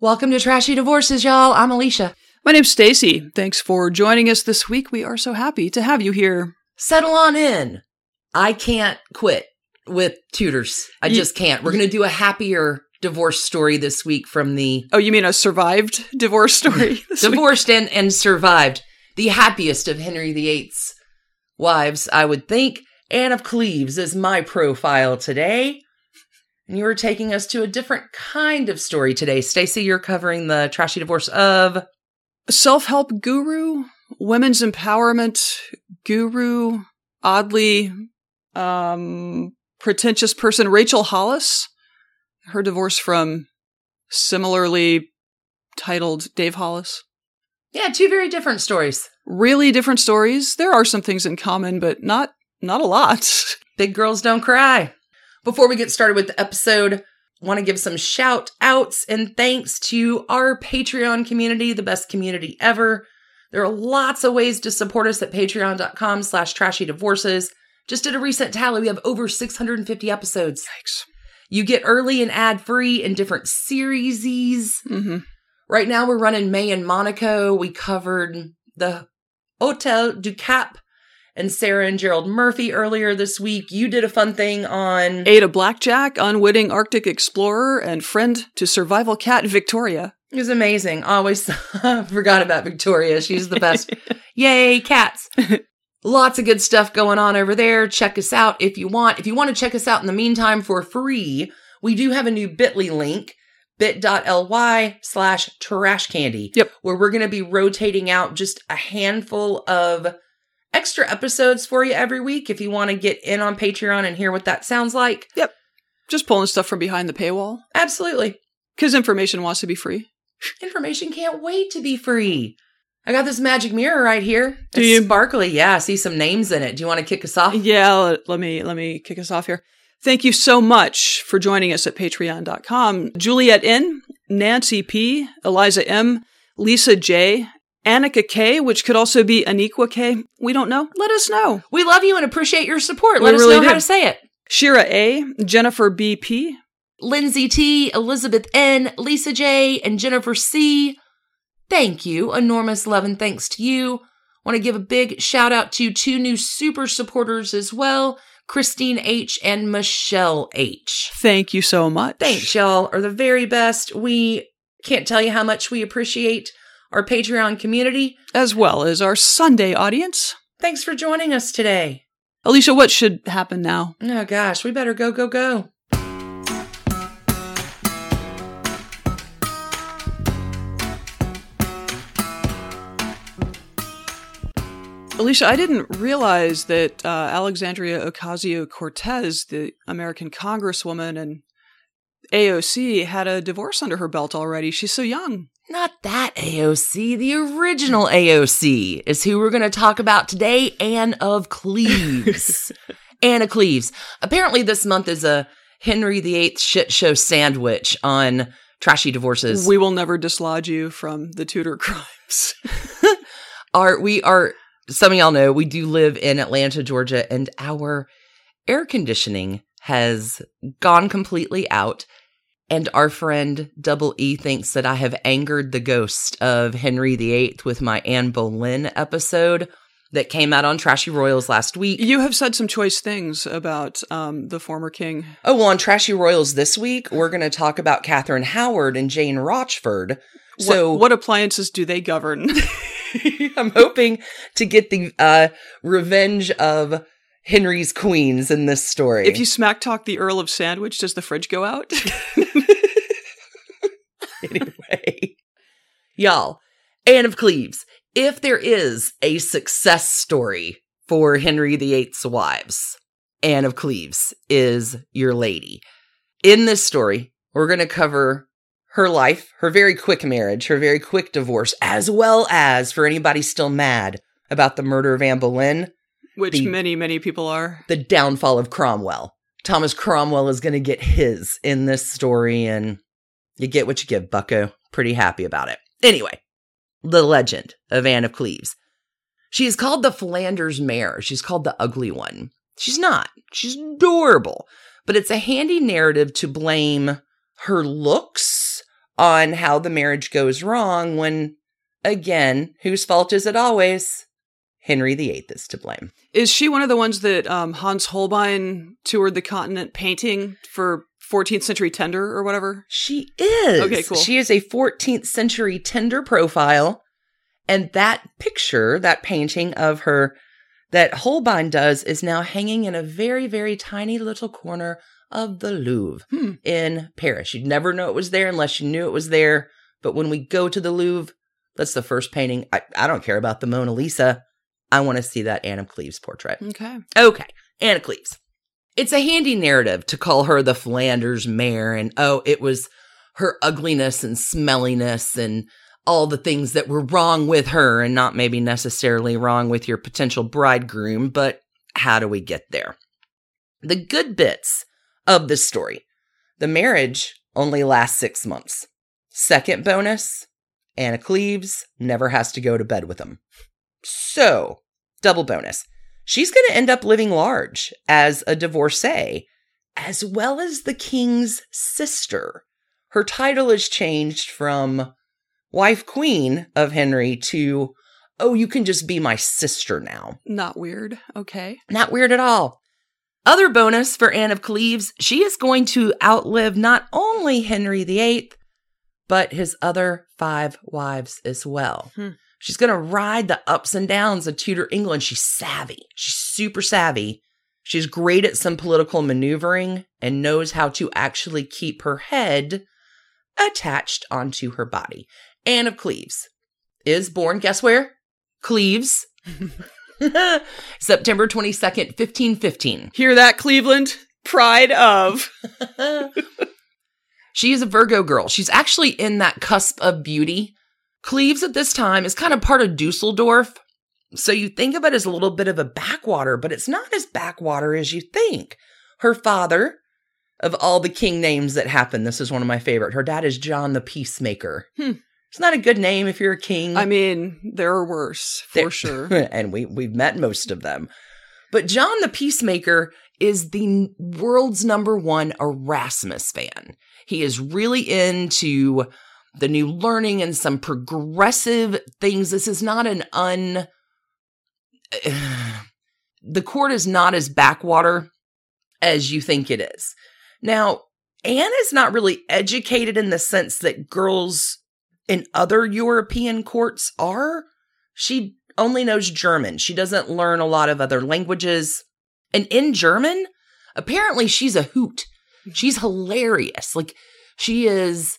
Welcome to Trashy Divorces, y'all. I'm Alicia. My name's Stacie. Thanks for joining us this week. We are so happy to have you here. Settle on in. I can't quit with Tudors. I You- just can't. We're going to do a happier divorce story this week from the Oh, you mean a survived divorce story? this week? divorced and, and survived, the happiest of Henry VIII's wives, I would think. Anne of Cleves is my profile today. And you are taking us to a different kind of story today. Stacie, you're covering the trashy divorce of Self help guru, women's empowerment guru, oddly um, pretentious person, Rachel Hollis. Her divorce from similarly titled Dave Hollis. yeah, two very different stories. Really different stories. There are some things in common, but not not a lot. Big girls don't cry. Before we get started with the episode, want to give some shout outs and thanks to our Patreon community, the best community ever. There are lots of ways to support us at patreon.com slash trashy divorces. Just did a recent tally. We have over 650 episodes. Yikes. You get early and ad free in different series. hmm Right now we're running May in Monaco. We covered the Hotel du Cap and Sarah and Gerald Murphy earlier this week. You did a fun thing on Ada Blackjack, unwitting Arctic explorer, and friend to survival cat Victoria. It was amazing. Always forgot about Victoria. She's the best. Yay, cats. Lots of good stuff going on over there. Check us out if you want. If you want to check us out in the meantime for free, we do have a new bit.ly link, bit.ly slash trash candy. Yep. Where we're going to be rotating out just a handful of extra episodes for you every week if you want to get in on Patreon and hear what that sounds like. Yep. Just pulling stuff from behind the paywall. Absolutely. Because information wants to be free. Information can't wait to be free. I got this magic mirror right here. Do it's you? sparkly? Yeah, I see some names in it. Do you want to kick us off? Yeah, let, let me let me kick us off here. Thank you so much for joining us at patreon.com. Juliet N, Nancy P, Eliza M, Lisa J, Annika K, which could also be Aniqua K. We don't know. Let us know. We love you and appreciate your support. We Let us really know how to say it. Shira A, Jennifer BP, Lindsay T, Elizabeth N, Lisa J, and Jennifer C. Thank you. Enormous love and thanks to you. Want to give a big shout out to two new super supporters as well Christine H and Michelle H. Thank you so much. Thanks, y'all are the very best. We can't tell you how much we appreciate our Patreon community. As well as our Sunday audience. Thanks for joining us today. Alicia, what should happen now? Oh gosh, we better go, go, go. Alicia, I didn't realize that uh, Alexandria Ocasio Cortez, the American Congresswoman and AOC, had a divorce under her belt already. She's so young. Not that AOC, the original AOC is who we're going to talk about today, Anne of Cleves. Anne of Cleves. Apparently, this month is a Henry VIII shit show sandwich on trashy divorces. We will never dislodge you from the Tudor crimes. are we are some of y'all know we do live in Atlanta, Georgia, and our air conditioning has gone completely out. And our friend Double E thinks that I have angered the ghost of Henry VIII with my Anne Boleyn episode that came out on Trashy Royals last week. you have said some choice things about um, the former king. Oh, well, on Trashy Royals this week, we're going to talk about Catherine Howard and Jane Rochford. So, what, what appliances do they govern? I'm hoping to get the uh, revenge of Henry's queens in this story. if you smack talk the Earl of Sandwich, does the fridge go out? anyway, y'all, Anne of Cleves. If there is a success story for Henry VIII's wives, Anne of Cleves is your lady. In this story, we're going to cover her life, her very quick marriage, her very quick divorce, as well as for anybody still mad about the murder of Anne Boleyn, Which The- many, many people are. the downfall of Cromwell. Thomas Cromwell is going to get his in this story, and you get what you give, bucko. Pretty happy about it. Anyway, the legend of Anne of Cleves. She is called the Flanders mare. She's called the ugly one. She's not. She's adorable. But it's a handy narrative to blame her looks on how the marriage goes wrong when, again, whose fault is it always? Henry VIII is to blame. Is she one of the ones that um, Hans Holbein toured the continent painting for 14th century Tinder or whatever? She is. Okay, cool. She is a 14th century Tinder profile. And that picture, that painting of her that Holbein does, is now hanging in a very, very tiny little corner of the Louvre Hmm. in Paris. You'd never know it was there unless you knew it was there. But when we go to the Louvre, that's the first painting. I, I don't care about the Mona Lisa. I want to see that Anna Cleves portrait. Okay. Okay, Anna Cleves. It's a handy narrative to call her the Flanders mare, and oh, it was her ugliness and smelliness and all the things that were wrong with her, and not maybe necessarily wrong with your potential bridegroom, but how do we get there? The good bits of this story the marriage only lasts six months. Second bonus Anna Cleves never has to go to bed with him. So, double bonus. She's going to end up living large as a divorcee, as well as the king's sister. Her title is changed from wife queen of Henry to, oh, you can just be my sister now. Not weird. Okay. Not weird at all. Other bonus for Anne of Cleves, she is going to outlive not only Henry VIII, but his other five wives as well. Hmm. She's going to ride the ups and downs of Tudor England. She's savvy. She's super savvy. She's great at some political maneuvering and knows how to actually keep her head attached onto her body. Anne of Cleves is born, guess where? Cleves. September 22nd, 1515. Hear that, Cleveland? Pride of. she is a Virgo girl. She's actually in that cusp of beauty. Cleves at this time is kind of part of Dusseldorf. So you think of it as a little bit of a backwater, but it's not as backwater as you think. Her father, of all the king names that happen, this is one of my favorite. Her dad is John the Peacemaker. Hmm. It's not a good name if you're a king. I mean, there are worse, for There- sure. and we we've met most of them. But John the Peacemaker is the world's number one Erasmus fan. He is really into the new learning and some progressive things. This is not an un. the court is not as backwater as you think it is. Now, Anne is not really educated in the sense that girls in other European courts are. She only knows German. She doesn't learn a lot of other languages. And in German, apparently she's a hoot. She's hilarious. Like she is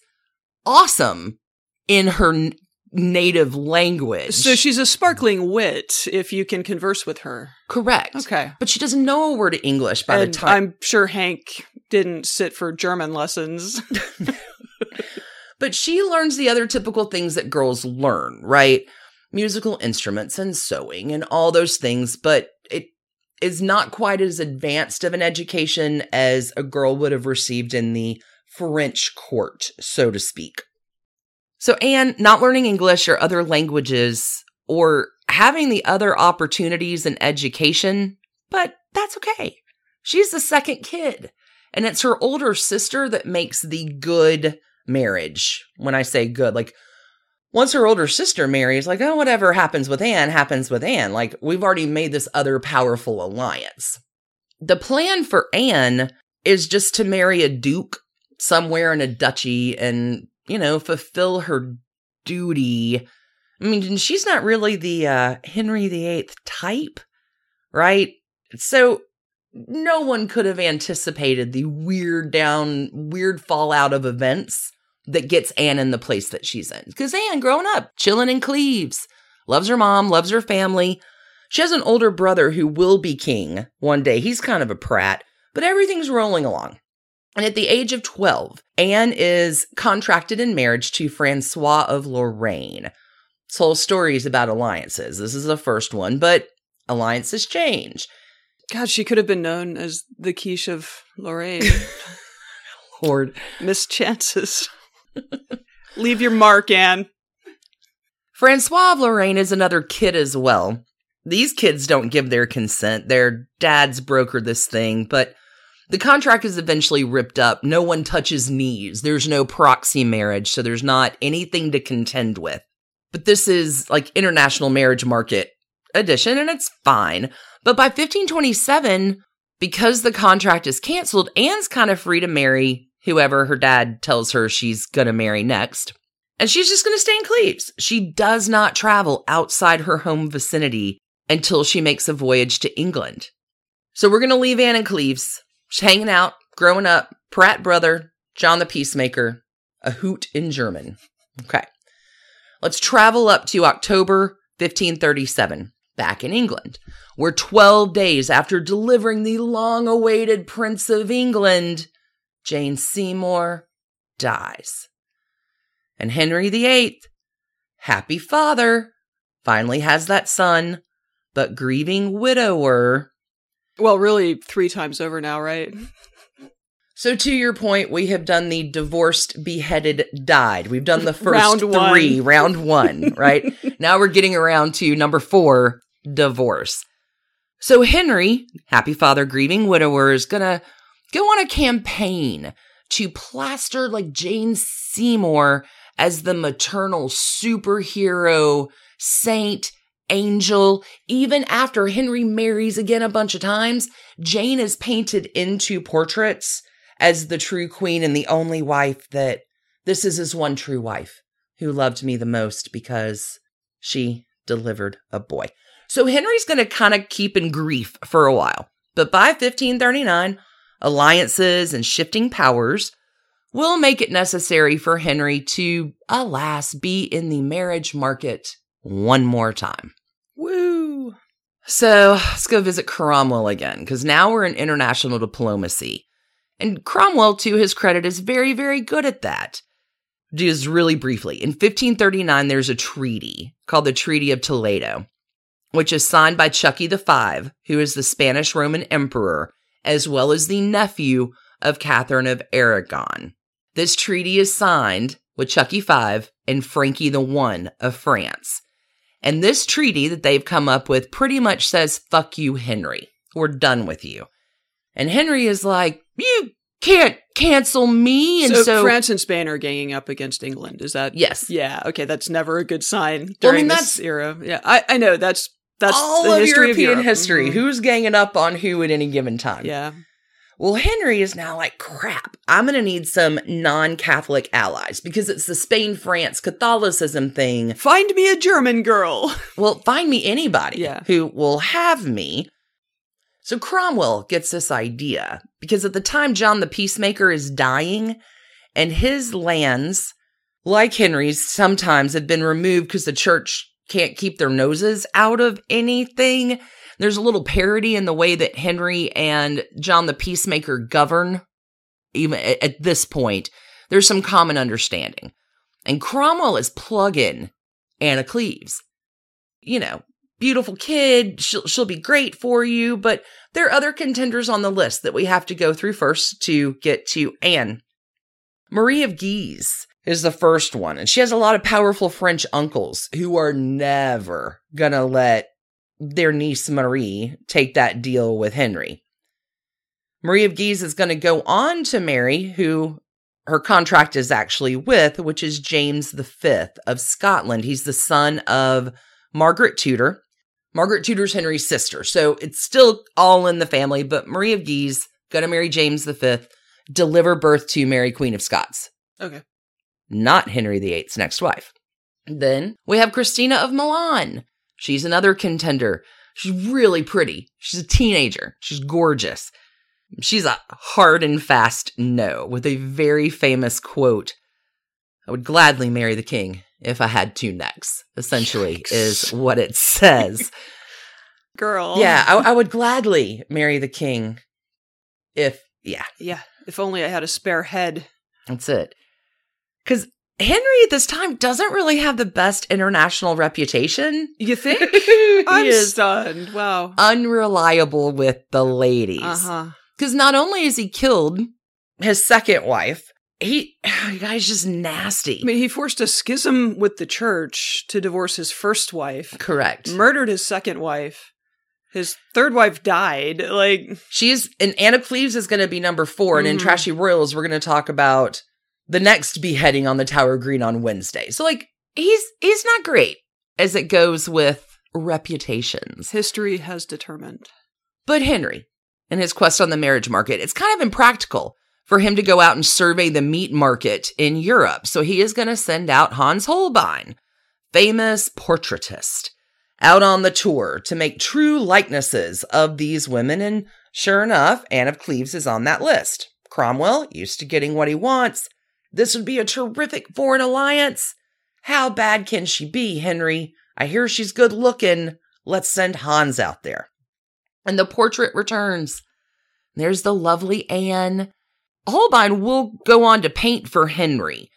awesome in her n- native language. So she's a sparkling wit if you can converse with her. correct. Okay. But she doesn't know a word of English by and the time. I'm sure Hank didn't sit for German lessons. But she learns the other typical things that girls learn, right? Musical instruments and sewing and all those things, but it is not quite as advanced of an education as a girl would have received in the French court, so to speak. So Anne, not learning English or other languages or having the other opportunities in education, but that's okay. She's the second kid, and it's her older sister that makes the good marriage. When I say good, like once her older sister marries, like, oh, whatever happens with Anne happens with Anne. Like, we've already made this other powerful alliance. The plan for Anne is just to marry a duke somewhere in a duchy and, you know, fulfill her duty. I mean, she's not really the uh, Henry VIII type, right? So no one could have anticipated the weird down, weird fallout of events that gets Anne in the place that she's in. Because Anne, growing up, chilling in Cleves, loves her mom, loves her family. She has an older brother who will be king one day. He's kind of a prat, but everything's rolling along. And at the age of 12, Anne is contracted in marriage to Francois of Lorraine. This whole story is about alliances. This is the first one, but alliances change. God, she could have been known as the quiche of Lorraine. Lord. Miss chances. Leave your mark, Anne. Francois of Lorraine is another kid as well. These kids don't give their consent. Their dads broker this thing, but the contract is eventually ripped up. No one touches knees. There's no proxy marriage, so there's not anything to contend with. But this is like international marriage market edition, and it's fine. But by 1527, because the contract is canceled, Anne's kind of free to marry whoever her dad tells her she's gonna marry next. And she's just gonna stay in Cleves. She does not travel outside her home vicinity until she makes a voyage to England. So we're gonna leave Anne in Cleves. She's hanging out, growing up, prat brother, John the Peacemaker, a hoot in German. Okay. Let's travel up to October 1537, back in England. We're 12 days after delivering the long awaited Prince of England. Jane Seymour dies. And Henry VIII, happy father, finally has that son, but grieving widower. Well, really, three times over now, right? So, to your point, we have done the divorced, beheaded, died. We've done the first Round one. three, round one, right? now we're getting around to number four, divorce. So, Henry, happy father, grieving widower, is gonna go on a campaign to plaster like Jane Seymour as the maternal superhero, saint, angel. Even after Henry marries again a bunch of times, Jane is painted into portraits as the true queen and the only wife that this is his one true wife who loved me the most because she delivered a boy. So Henry's going to kind of keep in grief for a while. But by 1539, alliances and shifting powers will make it necessary for Henry to, alas, be in the marriage market one more time. Woo! So let's go visit Cromwell again, because now we're in international diplomacy. And Cromwell, to his credit, is very, very good at that. Just really briefly, in 1539, there's a treaty called the Treaty of Toledo, which is signed by Chucky V, who is the Spanish Roman emperor, as well as the nephew of Catherine of Aragon. This treaty is signed with Chucky V and Frankie the One of France. And this treaty that they've come up with pretty much says, fuck you, Henry. We're done with you. And Henry is like, you can't cancel me. And so, so, France and Spain are ganging up against England. Is that? yes, Yeah. Okay, that's never a good sign Well, I during mean, this era. Yeah, I, I know that's that's all the of European of Europe. history. Mhm. Who's ganging up on who at any given time? Yeah. Well, Henry is now like, crap, I'm going to need some non Catholic allies because it's the Spain France Catholicism thing. Find me a German girl. Well, find me anybody Yeah. who will have me. So Cromwell gets this idea because at the time John the Peacemaker is dying and his lands, like Henry's, sometimes have been removed because the church can't keep their noses out of anything. There's a little parody in the way that Henry and John the Peacemaker govern, even at, at this point. There's some common understanding. And Cromwell is plugging Anna Cleves. You know, beautiful kid, she'll, she'll be great for you, but there are other contenders on the list that we have to go through first to get to Anne. Marie of Guise is the first one, and she has a lot of powerful French uncles who are never gonna let their niece Marie take that deal with Henry. Marie of Guise is gonna go on to marry who her contract is actually with, which is James V of Scotland. He's the son of Margaret Tudor. Margaret Tudor's Henry's sister, so it's still all in the family, but Marie of Guise gonna marry James V, deliver birth to Mary Queen of Scots Okay. not Henry VIII's next wife. Then we have Christina of Milan. She's another contender. She's really pretty. She's a teenager. She's gorgeous. She's a hard and fast no with a very famous quote I would gladly marry the king if I had two necks, essentially, Yikes. is what it says. Girl. yeah, I, I would gladly marry the king if, yeah, Yeah. If only I had a spare head. That's it. Because Henry at this time doesn't really have the best international reputation. You think? he I'm is stunned. Wow. unreliable with the ladies. Uh huh. Because not only is he killed his second wife, he, guys, just nasty. I mean, he forced a schism with the church to divorce his first wife, Correct. murdered his second wife. His third wife died. Like, She's and Anna Cleves is going to be number four, and in Mhm. Trashy Royals, we're going to talk about the next beheading on the Tower Green on Wednesday. So, like, he's he's not great as it goes with reputations. history has determined. But Henry and his quest on the marriage market, it's kind of impractical for him to go out and survey the meat market in Europe. So he is going to send out Hans Holbein, famous portraitist, out on the tour to make true likenesses of these women. And sure enough, Anne of Cleves is on that list. Cromwell, used to getting what he wants. This would be a terrific foreign alliance. How bad can she be, Henry? I hear she's good looking. Let's send Hans out there. And the portrait returns. There's the lovely Anne. Holbein will go on to paint for Henry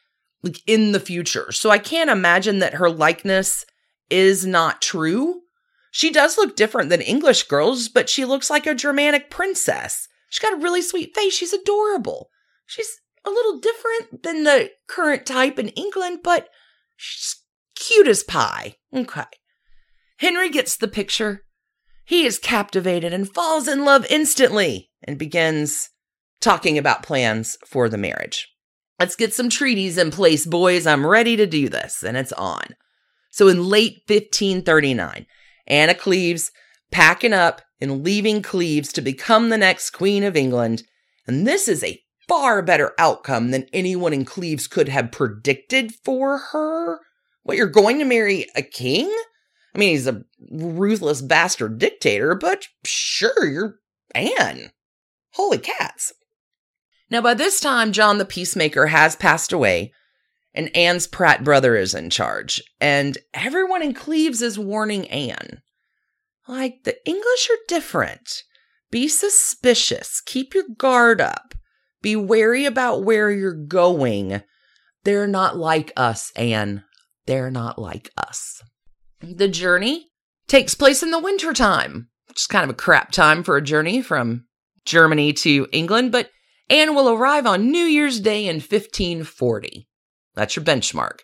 like in the future. So I can't imagine that her likeness is not true. She does look different than English girls, but she looks like a Germanic princess. She's got a really sweet face. She's adorable. She's a little different than the current type in England, but she's cute as pie. Okay. Henry gets the picture. He is captivated and falls in love instantly and begins talking about plans for the marriage. Let's get some treaties in place, boys. I'm ready to do this. And it's on. So in late 1539, Anna Cleves packing up and leaving Cleves to become the next Queen of England. And this is a far better outcome than anyone in Cleves could have predicted for her. What, you're going to marry a king? I mean, he's a ruthless bastard dictator, but sure, you're Anne. Holy cats. Now, by this time, John the Peacemaker has passed away, and Anne's prat brother is in charge, and everyone in Cleves is warning Anne. Like, the English are different. Be suspicious. Keep your guard up. Be wary about where you're going. They're not like us, Anne. They're not like us. The journey takes place in the wintertime, which is kind of a crap time for a journey from Germany to England, but Anne will arrive on New Year's Day in 1540. That's your benchmark.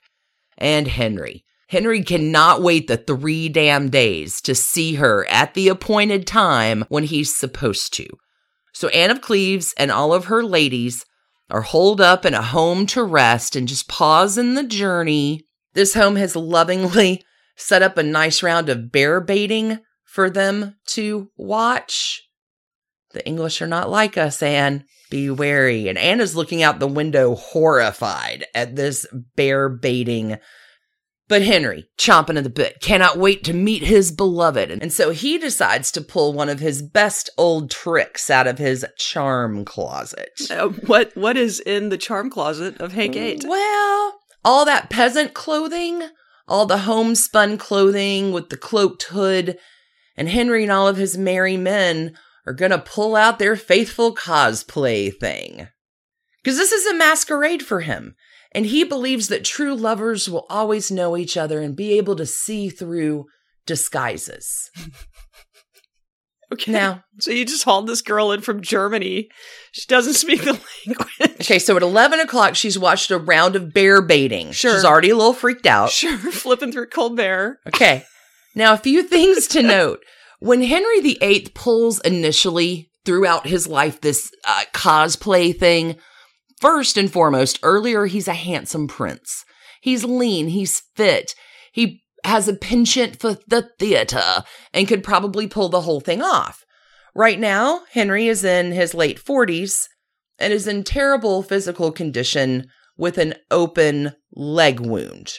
And Henry. Henry cannot wait the three damn days to see her at the appointed time when he's supposed to. So Anne of Cleves and all of her ladies are holed up in a home to rest and just pause in the journey. This home has lovingly set up a nice round of bear baiting for them to watch. The English are not like us, Anne. Be wary. And Anna's looking out the window horrified at this bear baiting. But Henry, chomping at the bit, cannot wait to meet his beloved. And so he decides to pull one of his best old tricks out of his charm closet. Uh, what What is in the charm closet of Hank 8? Well, all that peasant clothing, all the homespun clothing with the cloaked hood, and Henry and all of his merry men are going to pull out their faithful cosplay thing. Because this is a masquerade for him, and he believes that true lovers will always know each other and be able to see through disguises. Okay. Now, So you just hauled this girl in from Germany. She doesn't speak the language. okay, so at 11 o'clock, she's watched a round of bear baiting. Sure. She's already a little freaked out. Sure, flipping through Colbert. Okay. Now, a few things to note. When Henry VIII pulls initially throughout his life this uh, cosplay thing, first and foremost, earlier, he's a handsome prince. He's lean, he's fit, he has a penchant for the theater and could probably pull the whole thing off. Right now, Henry is in his late 40s and is in terrible physical condition with an open leg wound.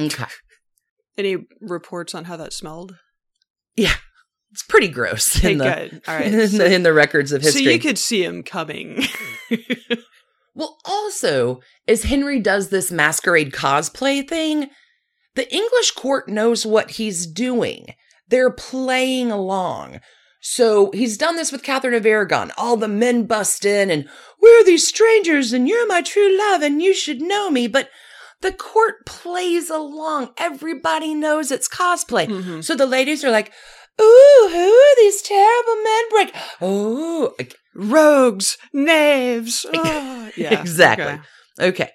Okay. Any reports on how that smelled? Yeah. It's pretty gross Okay, in the. All right. in, So, the, in the records of history. so you could see him coming. well, also, as Henry does this masquerade cosplay thing, the English court knows what he's doing. They're playing along. So he's done this with Catherine of Aragon. All the men bust in and we're these strangers and you're my true love and you should know me. But the court plays along. Everybody knows it's cosplay. Mhm. So the ladies are like, Ooh, who are these terrible men? Break. Oh, Rogues, knaves. Ah, yeah, Exactly. okay. Okay.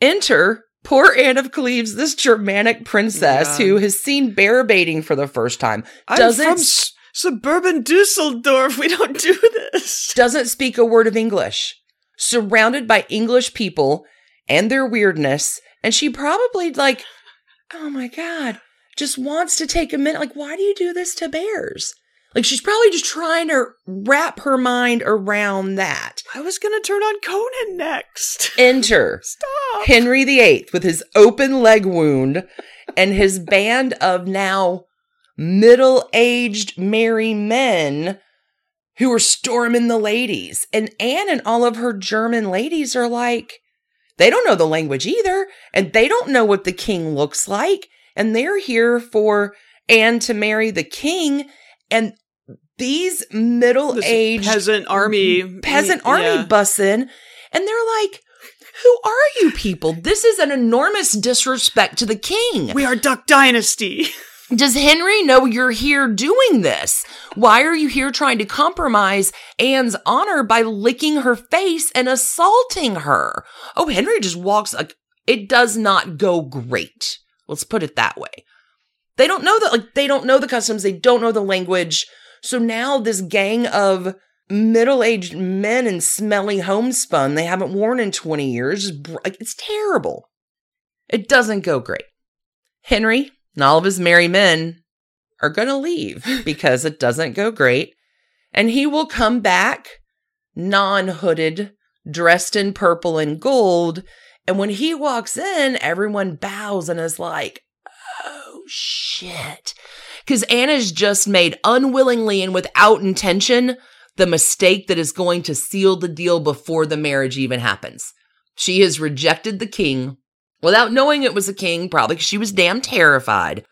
Enter poor Anne of Cleves, this Germanic princess God. who has seen bear baiting for the first time. I'm Doesn't from s- suburban Dusseldorf. We don't do this. doesn't speak a word of English, surrounded by English people and their weirdness, and she probably like, oh my god, just wants to take a minute. Like, why do you do this to bears? Like, she's probably just trying to wrap her mind around that. I was gonna turn on Conan next. Enter Stop. Henry VIII with his open leg wound and his band of now middle aged merry men who are storming the ladies. And Anne and all of her German ladies are like, they don't know the language either, and they don't know what the king looks like. And they're here for Anne to marry the king. And these middle aged peasant army, peasant yeah. army busts in and they're like, Who are you people? This is an enormous disrespect to the king. We are Duck Dynasty. Does Henry know you're here doing this? Why are you here trying to compromise Anne's honor by licking her face and assaulting her? Oh, Henry just walks like it does not go great. Let's put it that way. They don't know that, like, they don't know the customs, they don't know the language. So now this gang of middle aged men in smelly homespun they haven't worn in 20 years, like, it's terrible. It doesn't go great. Henry and all of his merry men are going to leave because it doesn't go great. And he will come back non hooded, dressed in purple and gold. And when he walks in, everyone bows and is like, oh shit. Because Anna's just made unwillingly and without intention the mistake that is going to seal the deal before the marriage even happens. She has rejected the king without knowing it was a king, probably because she was damn terrified.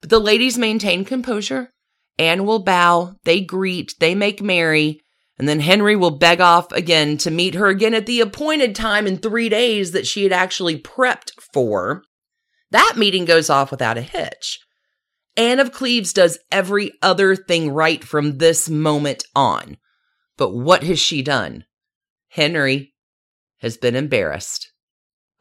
But the ladies maintain composure. Anne will bow, they greet, they make merry, and then Henry will beg off again to meet her again at the appointed time in three days that she had actually prepped for. That meeting goes off without a hitch. Anne of Cleves does every other thing right from this moment on. But what has she done? Henry has been embarrassed.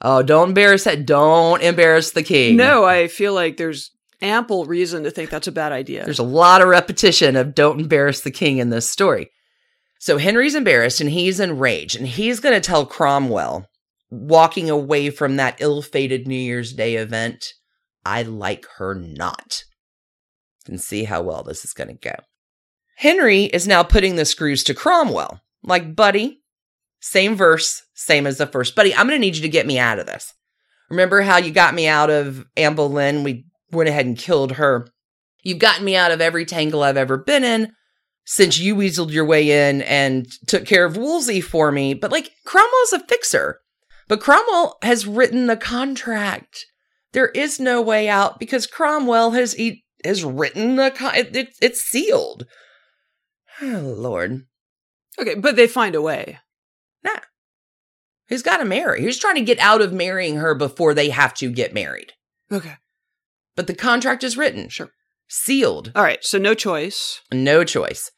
Oh, don't embarrass that. Don't embarrass the king. No, I feel like there's ample reason to think that's a bad idea. There's a lot of repetition of don't embarrass the king in this story. So Henry's embarrassed and he's enraged and he's going to tell Cromwell, walking away from that ill fated New Year's Day event, I like her not. And see how well this is going to go. Henry is now putting the screws to Cromwell. Like, buddy, same verse, same as the first. Buddy, I'm going to need you to get me out of this. Remember how you got me out of Anne Boleyn? We went ahead and killed her. You've gotten me out of every tangle I've ever been in since you weaseled your way in and took care of Wolsey for me. But like, Cromwell's a fixer. But Cromwell has written the contract. There is no way out because Cromwell has he has written the con- it, it, it's sealed. Oh Lord, okay, but they find a way. Nah. He's got to marry. He's trying to get out of marrying her before they have to get married. Okay, But the contract is written, sure. sealed. All right, so no choice. No choice.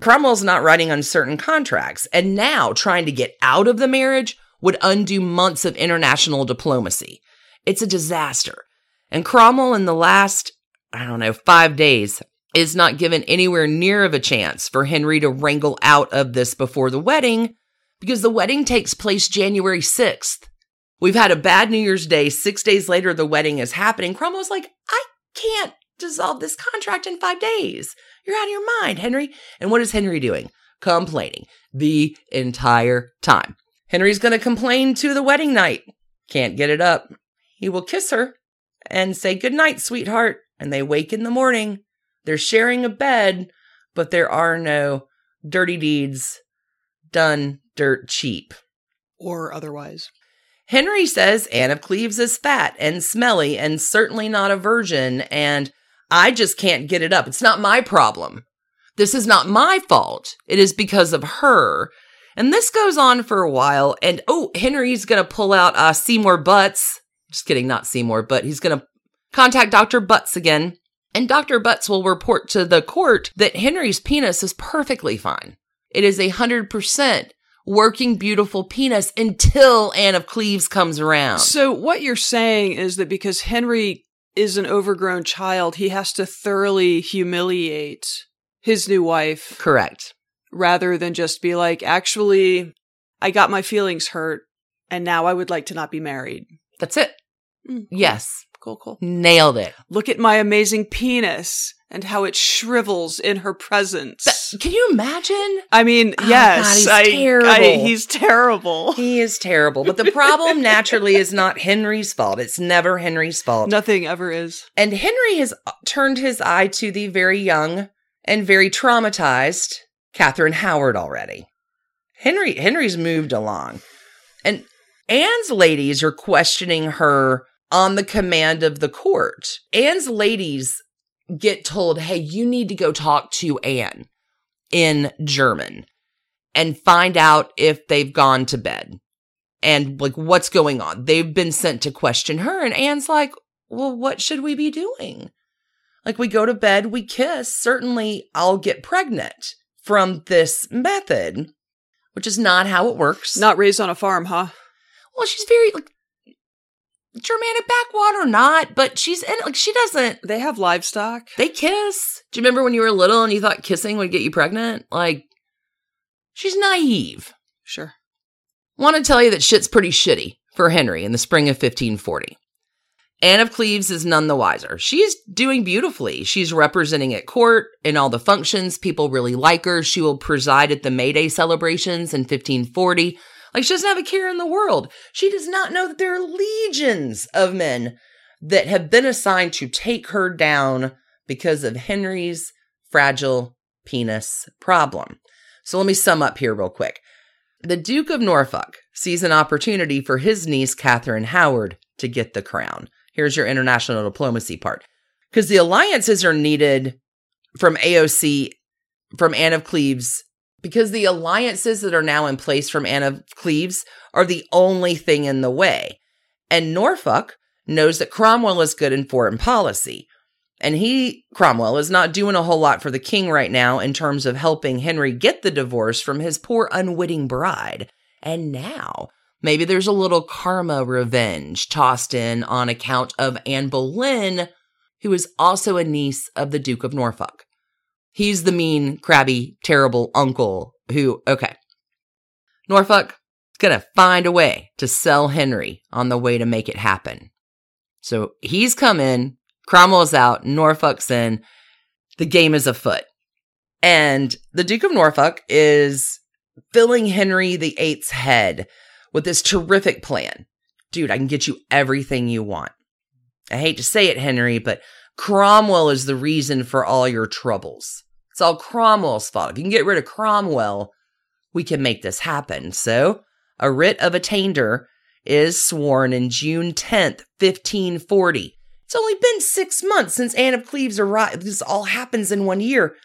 Cromwell's not writing on certain contracts, and now trying to get out of the marriage would undo months of international diplomacy. It's a disaster. And Cromwell, in the last, I don't know, five days, is not given anywhere near of a chance for Henry to wrangle out of this before the wedding because the wedding takes place January 6th. We've had a bad New Year's Day. Six days later, the wedding is happening. Cromwell's like, I can't dissolve this contract in five days. You're out of your mind, Henry. And what is Henry doing? Complaining the entire time. Henry's going to complain to the wedding night. Can't get it up. He will kiss her and say, Good night, sweetheart. And they wake in the morning. They're sharing a bed, but there are no dirty deeds done dirt cheap. Or otherwise. Henry says Anne of Cleves is fat and smelly and certainly not a virgin, and I just can't get it up. It's not my problem. This is not my fault. It is because of her. And this goes on for a while. And oh, Henry's going to pull out uh, Seymour Butts. Just kidding, not Seymour, but he's going to contact Dr. Butts again. And Dr. Butts will report to the court that Henry's penis is perfectly fine. It is a hundred percent working beautiful penis until Anne of Cleves comes around. So what you're saying is that because Henry is an overgrown child, he has to thoroughly humiliate his new wife Correct. rather than just be like, actually, I got my feelings hurt and now I would like to not be married. That's it. Mm, cool. Yes. Cool, cool. Nailed it. Look at my amazing penis and how it shrivels in her presence. Can you imagine? I mean, Oh, yes, God, he's I, terrible. I- he's terrible. He is terrible. But the problem naturally is not Henry's fault. It's never Henry's fault. Nothing ever is. And Henry has turned his eye to the very young and very traumatized Catherine Howard already. Henry Henry's moved along. And Anne's ladies are questioning her on the command of the court. Anne's ladies get told, hey, you need to go talk to Anne in German and find out if they've gone to bed and like what's going on. They've been sent to question her. And Anne's like, well, what should we be doing? Like, we go to bed, we kiss. Certainly, I'll get pregnant from this method, which is not how it works. Not raised on a farm, huh? well, she's very like Germanic backwater, or not, but she's in it. like she doesn't. They have livestock. They kiss. Do you remember when you were little and you thought kissing would get you pregnant? Like, she's naive. Sure. Want to tell you that shit's pretty shitty for Henry in the spring of 1540. Anne of Cleves is none the wiser. She's doing beautifully. She's representing at court in all the functions. People really like her. She will preside at the May Day celebrations in 1540. Like she doesn't have a care in the world. She does not know that there are legions of men that have been assigned to take her down because of Henry's fragile penis problem. So let me sum up here real quick. The Duke of Norfolk sees an opportunity for his niece, Catherine Howard, to get the crown. Here's your international diplomacy part. Because the alliances are needed from AOC, from Anne of Cleves, because the alliances that are now in place from Anne of Cleves are the only thing in the way. And Norfolk knows that Cromwell is good in foreign policy. And he, Cromwell, is not doing a whole lot for the king right now in terms of helping Henry get the divorce from his poor unwitting bride. And now, maybe there's a little karma revenge tossed in on account of Anne Boleyn, who is also a niece of the Duke of Norfolk. He's the mean, crabby, terrible uncle who, okay. Norfolk to find a way to sell Henry on the way to make it happen. So he's come in, Cromwell's out, Norfolk's in, the game is afoot. And the Duke of Norfolk is filling Henry VIII's head with this terrific plan. Dude, I can get you everything you want. I hate to say it, Henry, but Cromwell is the reason for all your troubles. It's all Cromwell's fault. If you can get rid of Cromwell, we can make this happen. So, a writ of attainder is sworn in June 10th, 1540. It's only been six months since Anne of Cleves arrived. This all happens in one year.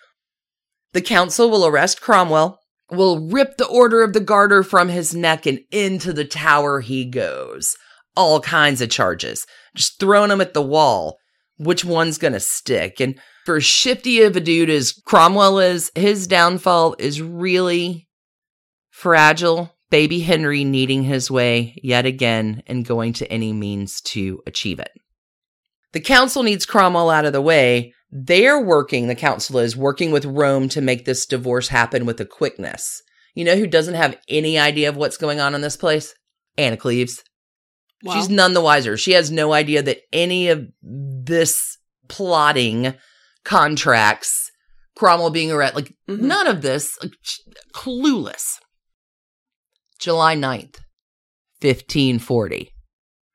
The council will arrest Cromwell, will rip the Order of the Garter from his neck, and into the tower he goes. All kinds of charges. Just throwing him at the wall. Which one's gonna stick? And for shifty of a dude as Cromwell is, his downfall is really fragile. Baby Henry needing his way yet again and going to any means to achieve it. The council needs Cromwell out of the way. They're working, the council is working with Rome to make this divorce happen with a quickness. You know who doesn't have any idea of what's going on in this place? Anna Cleves. Wow. She's none the wiser. She has no idea that any of this plotting contracts, Cromwell being arrested, like Mhm. none of this, like, clueless. July 9th, 1540.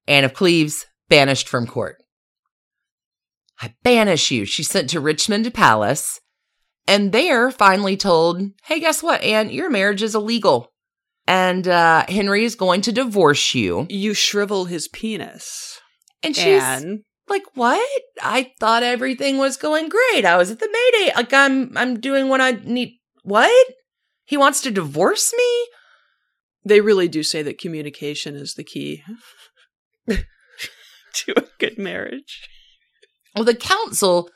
Anne of Cleves banished from court. I banish you. She's sent to Richmond Palace and there finally told, hey, guess what, Anne? Your marriage is illegal. And uh, Henry is going to divorce you. You shrivel his penis. And she's Anne. Like what? I thought everything was going great. I was at the Mayday. Like I'm I'm doing what I need. What? He wants to divorce me? They really do say that communication is the key to a good marriage. Well, the council,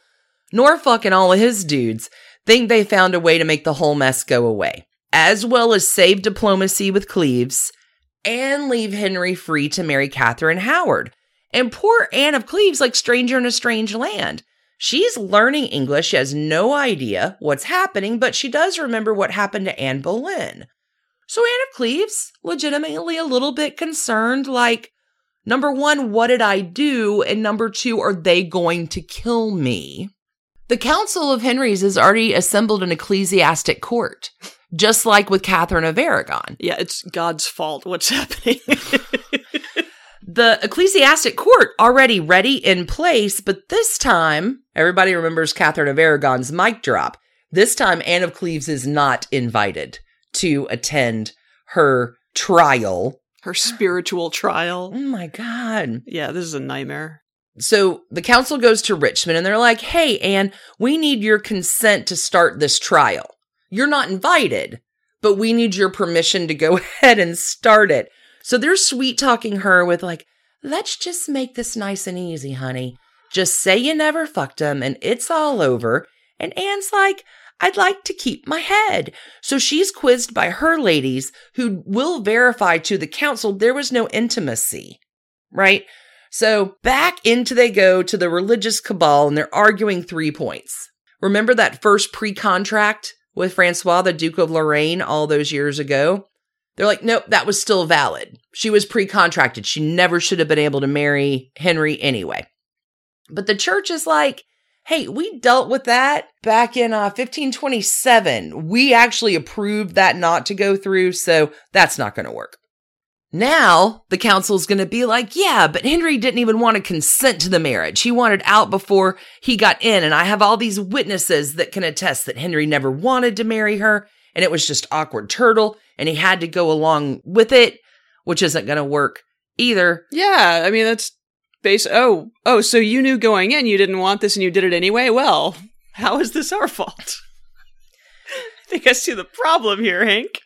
Norfolk and all of his dudes, think they found a way to make the whole mess go away, as well as save diplomacy with Cleves and leave Henry free to marry Catherine Howard. And poor Anne of Cleves, like stranger in a strange land. She's learning English. She has no idea what's happening, but she does remember what happened to Anne Boleyn. So Anne of Cleves, legitimately a little bit concerned, like, number one, what did I do? And number two, are they going to kill me? The Council of Henry's has already assembled an ecclesiastic court, just like with Catherine of Aragon. Yeah, it's God's fault what's happening. the ecclesiastic court already ready in place, but this time, everybody remembers Catherine of Aragon's mic drop. This time, Anne of Cleves is not invited to attend her trial. Her spiritual trial. Oh my God. Yeah, this is a nightmare. So the council goes to Richmond and they're like, hey, Anne, we need your consent to start this trial. You're not invited, but we need your permission to go ahead and start it. So they're sweet talking her with, like, let's just make this nice and easy, honey. Just say you never fucked him and it's all over. And Anne's like, I'd like to keep my head. So she's quizzed by her ladies who will verify to the council there was no intimacy, right? So back into they go to the religious cabal and they're arguing three points. Remember that first pre contract with Francois, the Duke of Lorraine, all those years ago? They're like, nope, that was still valid. She was pre contracted. She never should have been able to marry Henry anyway. But the church is like, hey, we dealt with that back in uh, 1527. We actually approved that not to go through, so that's not going to work. Now, the council's going to be like, yeah, but Henry didn't even want to consent to the marriage. He wanted out before he got in. And I have all these witnesses that can attest that Henry never wanted to marry her. And it was just awkward turtle. And he had to go along with it, which isn't going to work either. Yeah. I mean, that's base. Oh, oh, so you knew going in you didn't want this and you did it anyway? Well, how is this our fault? I think I see the problem here, Hank.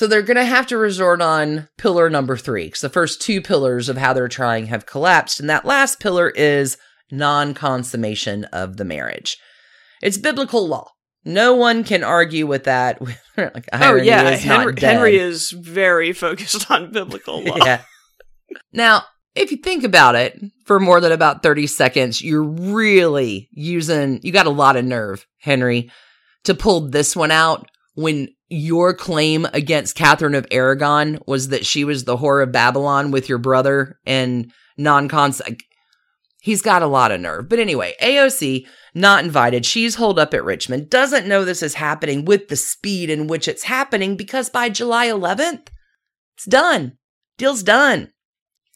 So they're going to have to resort on pillar number three because the first two pillars of how they're trying have collapsed. And that last pillar is non consummation of the marriage. It's biblical law. No one can argue with that. like, oh, yeah. Is Henry, Henry is very focused on biblical law. yeah. Now, if you think about it for more than about 30 seconds, you're really using, you got a lot of nerve, Henry, to pull this one out when your claim against Catherine of Aragon was that she was the whore of Babylon with your brother and non cons. He's got a lot of nerve. But anyway, AOC, not invited. She's holed up at Richmond, doesn't know this is happening with the speed in which it's happening because by July 11th, it's done. Deal's done.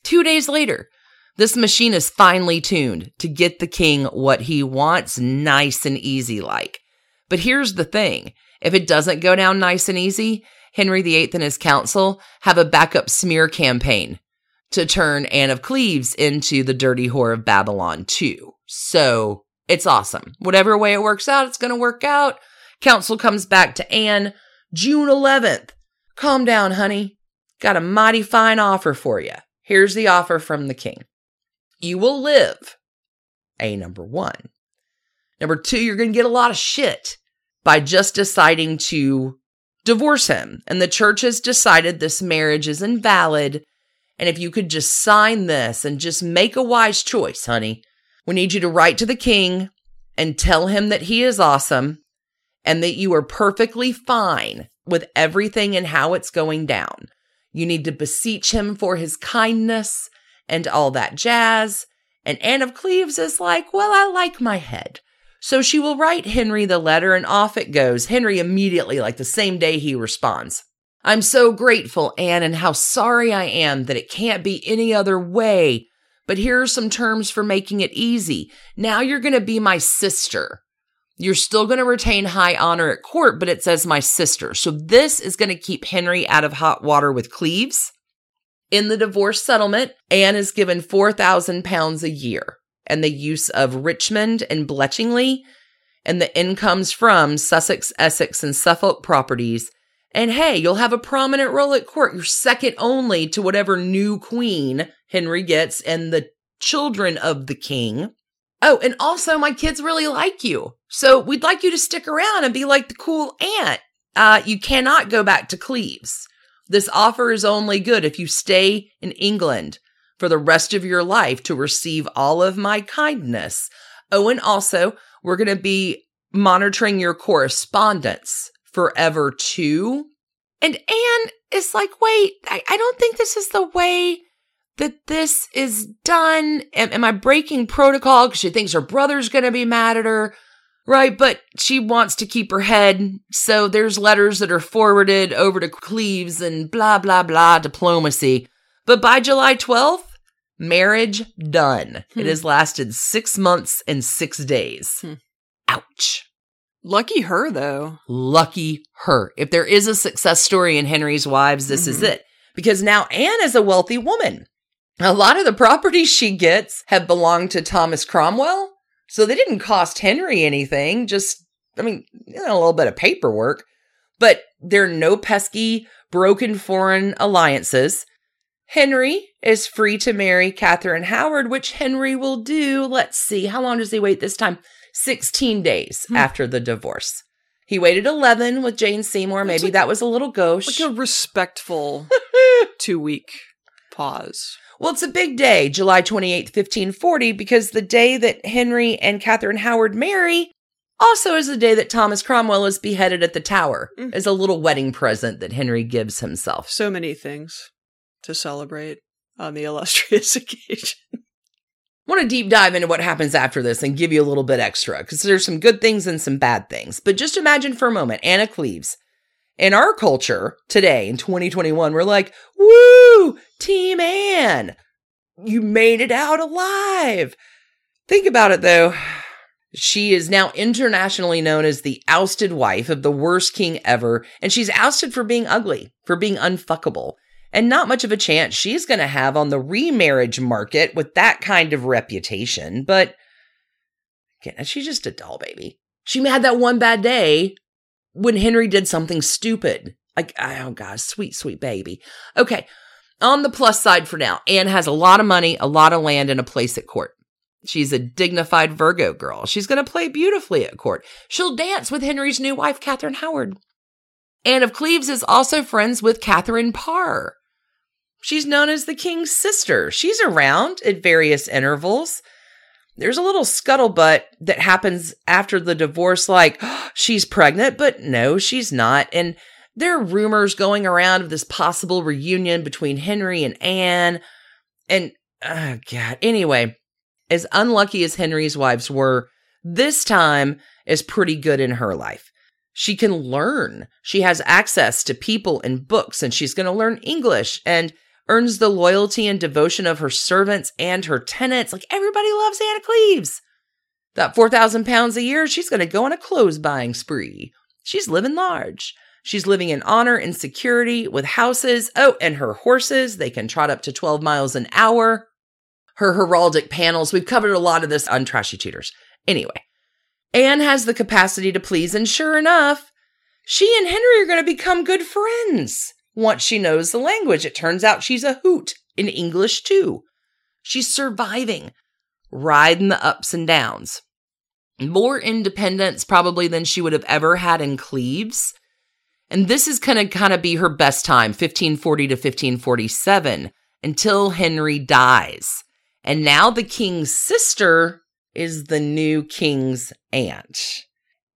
Two days later, this machine is finely tuned to get the king what he wants, nice and easy like. But here's the thing if it doesn't go down nice and easy, Henry VIII and his council have a backup smear campaign to turn Anne of Cleves into the dirty whore of Babylon, too. So it's awesome. Whatever way it works out, it's going to work out. Council comes back to Anne June 11th. Calm down, honey. Got a mighty fine offer for you. Here's the offer from the king. You will live. A number one. Number two, you're going to get a lot of shit by just deciding to divorce him. And the church has decided this marriage is invalid. And if you could just sign this and just make a wise choice, honey, we need you to write to the king and tell him that he is awesome and that you are perfectly fine with everything and how it's going down. You need to beseech him for his kindness and all that jazz. And Anne of Cleves is like, well, I like my head. So she will write Henry the letter and off it goes. Henry immediately, like the same day he responds. I'm so grateful, Anne, and how sorry I am that it can't be any other way. But here are some terms for making it easy. Now you're going to be my sister. You're still going to retain high honor at court, but it says my sister. So this is going to keep Henry out of hot water with Cleves. In the divorce settlement, Anne is given 4,000 pounds a year and the use of Richmond and Bletchingley, and the incomes from Sussex, Essex, and Suffolk properties. And hey, you'll have a prominent role at court. You're second only to whatever new queen Henry gets and the children of the king. Oh, and also my kids really like you. So we'd like you to stick around and be like the cool aunt. Uh, you cannot go back to Cleves. This offer is only good if you stay in England for the rest of your life to receive all of my kindness. Oh, and also, we're going to be monitoring your correspondence forever too. And Anne is like, wait, I, I don't think this is the way that this is done. Am, am I breaking protocol? Because she thinks her brother's going to be mad at her. Right, but she wants to keep her head. So there's letters that are forwarded over to Cleves and blah, blah, blah, diplomacy. But by July 12th, marriage done. Hmm. It has lasted six months and six days. Hmm. Ouch. Lucky her, though. Lucky her. If there is a success story in Henry's Wives, this is Mhm. it. Because now Anne is a wealthy woman. A lot of the properties she gets have belonged to Thomas Cromwell. So they didn't cost Henry anything, just, I mean, you know, a little bit of paperwork. But there are no pesky, broken foreign alliances. Henry is free to marry Catherine Howard, which Henry will do. Let's see, how long does he wait this time? 16 days Hmm. after the divorce. He waited 11 with Jane Seymour. Maybe like- that was a little gauche. Like a respectful two week pause. Well, it's a big day, July 28th, 1540, because the day that Henry and Catherine Howard marry also is the day that Thomas Cromwell is beheaded at the Tower Mm. as a little wedding present that Henry gives himself. So many things to celebrate on the illustrious occasion. I want to deep dive into what happens after this and give you a little bit extra because there's some good things and some bad things. But just imagine for a moment Anna Cleves. In our culture today, in 2021, we're like, woo, Team Anne, you made it out alive. Think about it though. She is now internationally known as the ousted wife of the worst king ever, and she's ousted for being ugly, for being unfuckable and not much of a chance she's going to have on the remarriage market with that kind of reputation. But again, she's just a doll baby. She had that one bad day when Henry did something stupid. Like, oh gosh, sweet, sweet baby. Okay. On the plus side for now, Anne has a lot of money, a lot of land, and a place at court. She's a dignified Virgo girl. She's going to play beautifully at court. She'll dance with Henry's new wife, Catherine Howard. Anne of Cleves is also friends with Catherine Parr. She's known as the king's sister. She's around at various intervals. There's a little scuttlebutt that happens after the divorce, like she's pregnant, but no, she's not. And there are rumors going around of this possible reunion between Henry and Anne. And, oh God. Anyway, as unlucky as Henry's wives were, this time is pretty good in her life. She can learn. She has access to people and books, and she's going to learn English and earns the loyalty and devotion of her servants and her tenants. Like everybody loves Anna Cleves. That 4,000 pounds a year, she's going to go on a clothes buying spree. She's living large. She's living in honor and security with houses. Oh, and her horses, they can trot up to 12 miles an hour. Her heraldic panels, we've covered a lot of this on Trashy Tudors. Anyway, Anne has the capacity to please, and sure enough, she and Henry are going to become good friends. Once she knows the language, it turns out she's a hoot in English too. She's surviving, riding the ups and downs. More independence probably than she would have ever had in Cleves. And this is going to kind of be her best time, 1540 to 1547, until Henry dies. And now the king's sister is the new king's aunt.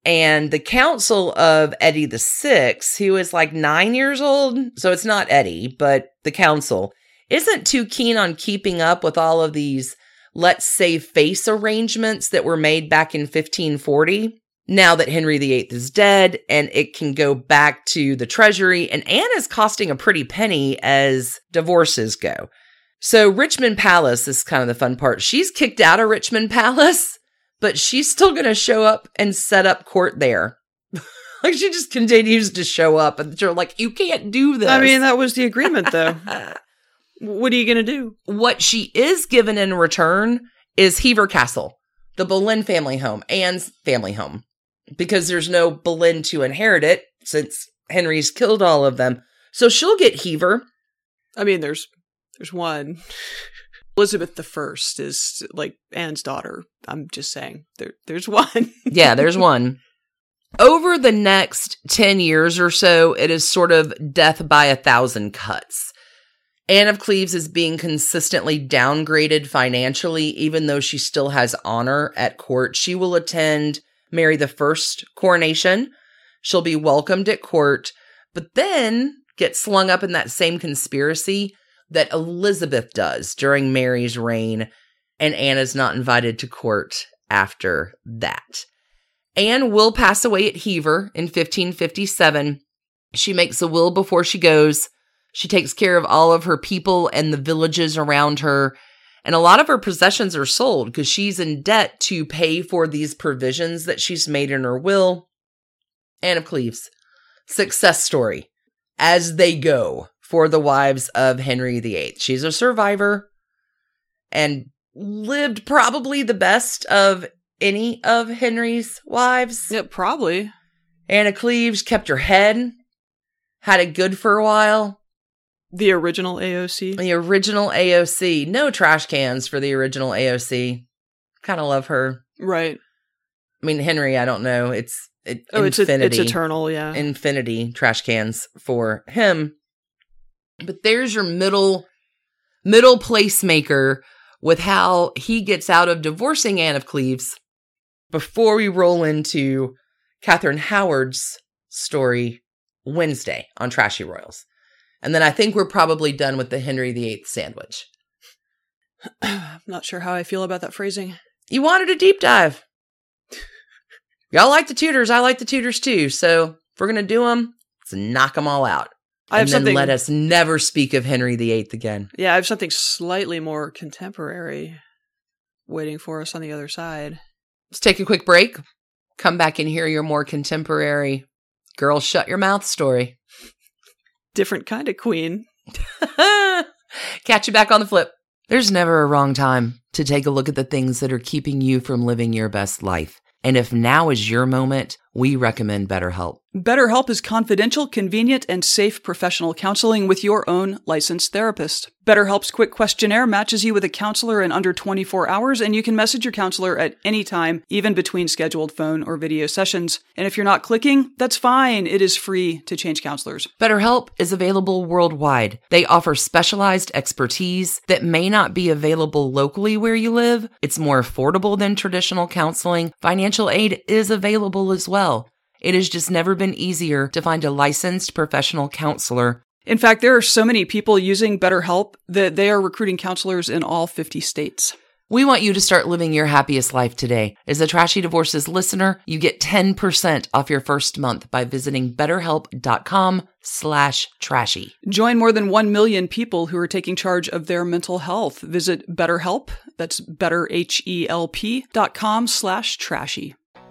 And the council of Eddie the Sixth, who is like nine years old, so it's not Eddie, but the council, isn't too keen on keeping up with all of these let's save face arrangements that were made back in 1540. Now that Henry VIII is dead and it can go back to the treasury, and Anne is costing a pretty penny as divorces go. So, Richmond Palace is kind of the fun part. She's kicked out of Richmond Palace, but she's still going to show up and set up court there. like, she just continues to show up, and they're like, you can't do this. I mean, that was the agreement, though. what are you going to do? what she is given in return is Hever Castle, the Boleyn family home, Anne's family home, because there's no Boleyn to inherit it since Henry's killed all of them. So she'll get Hever. I mean, there's there's one. Elizabeth the First is like Anne's daughter. I'm just saying there there's one. yeah, there's one. Over the next 10 years or so, it is sort of death by a thousand cuts. Anne of Cleves is being consistently downgraded financially, even though she still has honor at court. She will attend Mary the First coronation. She'll be welcomed at court, but then get slung up in that same conspiracy that Elizabeth does during Mary's reign, and Anne is not invited to court after that. Anne will pass away at Hever in 1557. She makes a will before she goes. She takes care of all of her people and the villages around her. And a lot of her possessions are sold because she's in debt to pay for these provisions that she's made in her will. Anne of Cleves, success story as they go for the wives of Henry VIII. She's a survivor and lived probably the best of any of Henry's wives. Yeah, probably. Anna Cleves kept her head, had it good for a while. The original AOC? The original AOC. No trash cans for the original AOC. Kind of love her. Right. I mean, Henry, I don't know. It's it, oh, infinity. It's, a, it's eternal, yeah. Infinity trash cans for him. But there's your middle middle placemaker with how he gets out of divorcing Anne of Cleves before we roll into Catherine Howard's story Wednesday on Trashy Royals. And then I think we're probably done with the Henry VIII sandwich. I'm not sure how I feel about that phrasing. You wanted a deep dive. Y'all like the Tudors. I like the Tudors too. So if we're going to do them, let's knock them all out. I and then something... let us never speak of Henry VIII again. Yeah, I have something slightly more contemporary waiting for us on the other side. Let's take a quick break. Come back and hear your more contemporary girl shut your mouth story. Different kind of queen. Catch you back on the flip. There's never a wrong time to take a look at the things that are keeping you from living your best life. And if now is your moment, we recommend BetterHelp. BetterHelp is confidential, convenient, and safe professional counseling with your own licensed therapist. BetterHelp's quick questionnaire matches you with a counselor in under 24 hours, and you can message your counselor at any time, even between scheduled phone or video sessions. And if you're not clicking, that's fine. It is free to change counselors. BetterHelp is available worldwide. They offer specialized expertise that may not be available locally where you live. It's more affordable than traditional counseling. Financial aid is available as well. It has just never been easier to find a licensed professional counselor. In fact, there are so many people using BetterHelp that they are recruiting counselors in all 50 states. We want you to start living your happiest life today. As a Trashy Divorces listener, you get 10% off your first month by visiting betterhelp.com slash trashy. Join more than 1 million people who are taking charge of their mental health. Visit BetterHelp, that's betterhelp.com slash trashy.